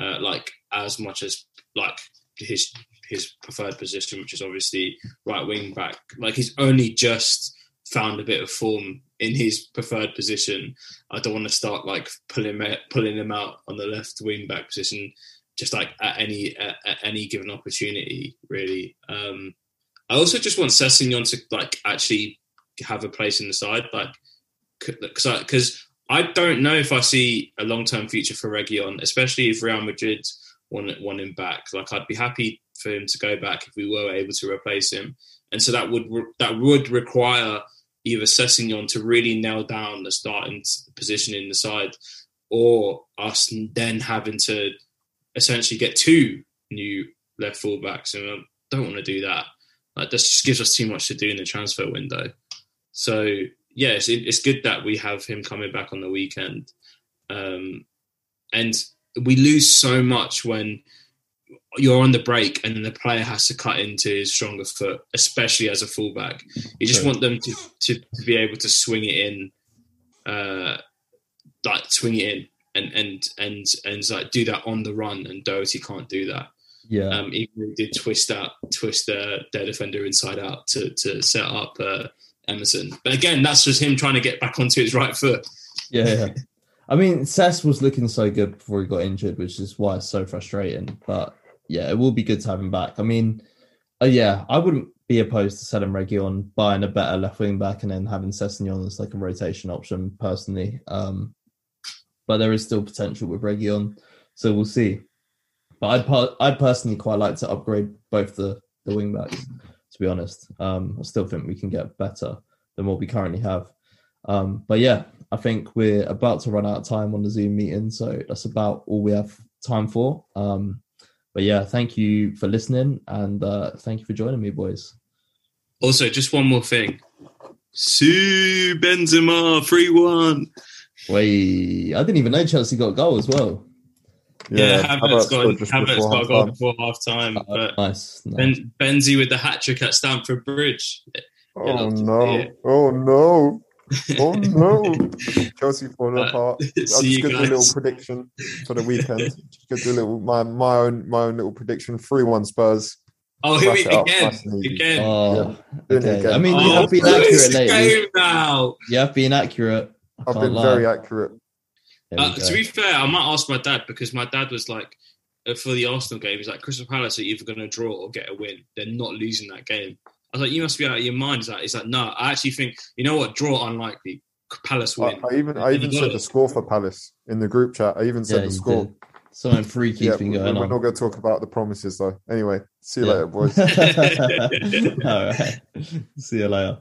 Uh, like as much as like his his preferred position, which is obviously right wing back. Like he's only just found a bit of form in his preferred position. I don't want to start like pulling pulling him out on the left wing back position just like at any at, at any given opportunity, really. Um, I also just want Sessignon to like actually have a place in the side, like because I, don't know if I see a long term future for Reguilón, especially if Real Madrid want want him back. Like I'd be happy for him to go back if we were able to replace him, and so that would that would require either Sessignon to really nail down the starting position in the side, or us then having to essentially get two new left fullbacks, and I don't want to do that. Like this just gives us too much to do in the transfer window. So yes, it, it's good that we have him coming back on the weekend, um, and we lose so much when you're on the break and then the player has to cut into his stronger foot, especially as a fullback. You just want them to, to, be able to swing it in, uh, like swing it in and and and and like do that on the run. And Doherty can't do that. Yeah, Um, even did twist out, twist uh, their defender inside out to to set up uh, Emerson. But again, that's just him trying to get back onto his right foot. yeah, yeah. I mean, Sess was looking so good before he got injured, which is why it's so frustrating. But yeah, it will be good to have him back. I mean, uh, yeah, I wouldn't be opposed to selling Reguilón, buying a better left wing back, and then having Sessignon as like a rotation option personally. Um, but there is still potential with Reguilón, so we'll see. But I'd I'd personally quite like to upgrade both the the wing backs. To be honest, um, I still think we can get better than what we currently have. Um, but yeah, I think we're about to run out of time on the Zoom meeting, so that's about all we have time for. Um, but yeah, thank you for listening and uh, thank you for joining me, boys. Also, just one more thing. Sue Benzema, three one. Wait, I didn't even know Chelsea got a goal as well. Yeah, Havertz Havertz got, scored just Havertz got a goal half-time. before half time. Uh, But nice. nice. ben, Benzi with the hat trick at Stamford Bridge. Oh no! Oh no! Oh no! Chelsea falling Uh, apart. I'll just you give you a little prediction for the weekend. just give you a little my my own my own little prediction. Three one Spurs. Oh, here we Crash it again. nice. Again. Oh, Doing it okay. again. I mean, you oh, have been accurate lately. now. You have been accurate. I I've can't been lie. very accurate. There we Uh, to be fair, I might ask my dad because my dad was like, uh, for the Arsenal game, he's like, Crystal Palace are either going to draw or get a win. They're not losing that game. I was like, you must be out of your mind. He's like, he's like no, I actually think, you know what, draw unlikely. Palace I, win. I even I even said it. the score for Palace in the group chat. I even yeah, said the you score. did. Something freaky's Yeah, been we- going we're on. not going to talk about the promises though. Anyway, see you Yeah. later, boys. All right. See you later.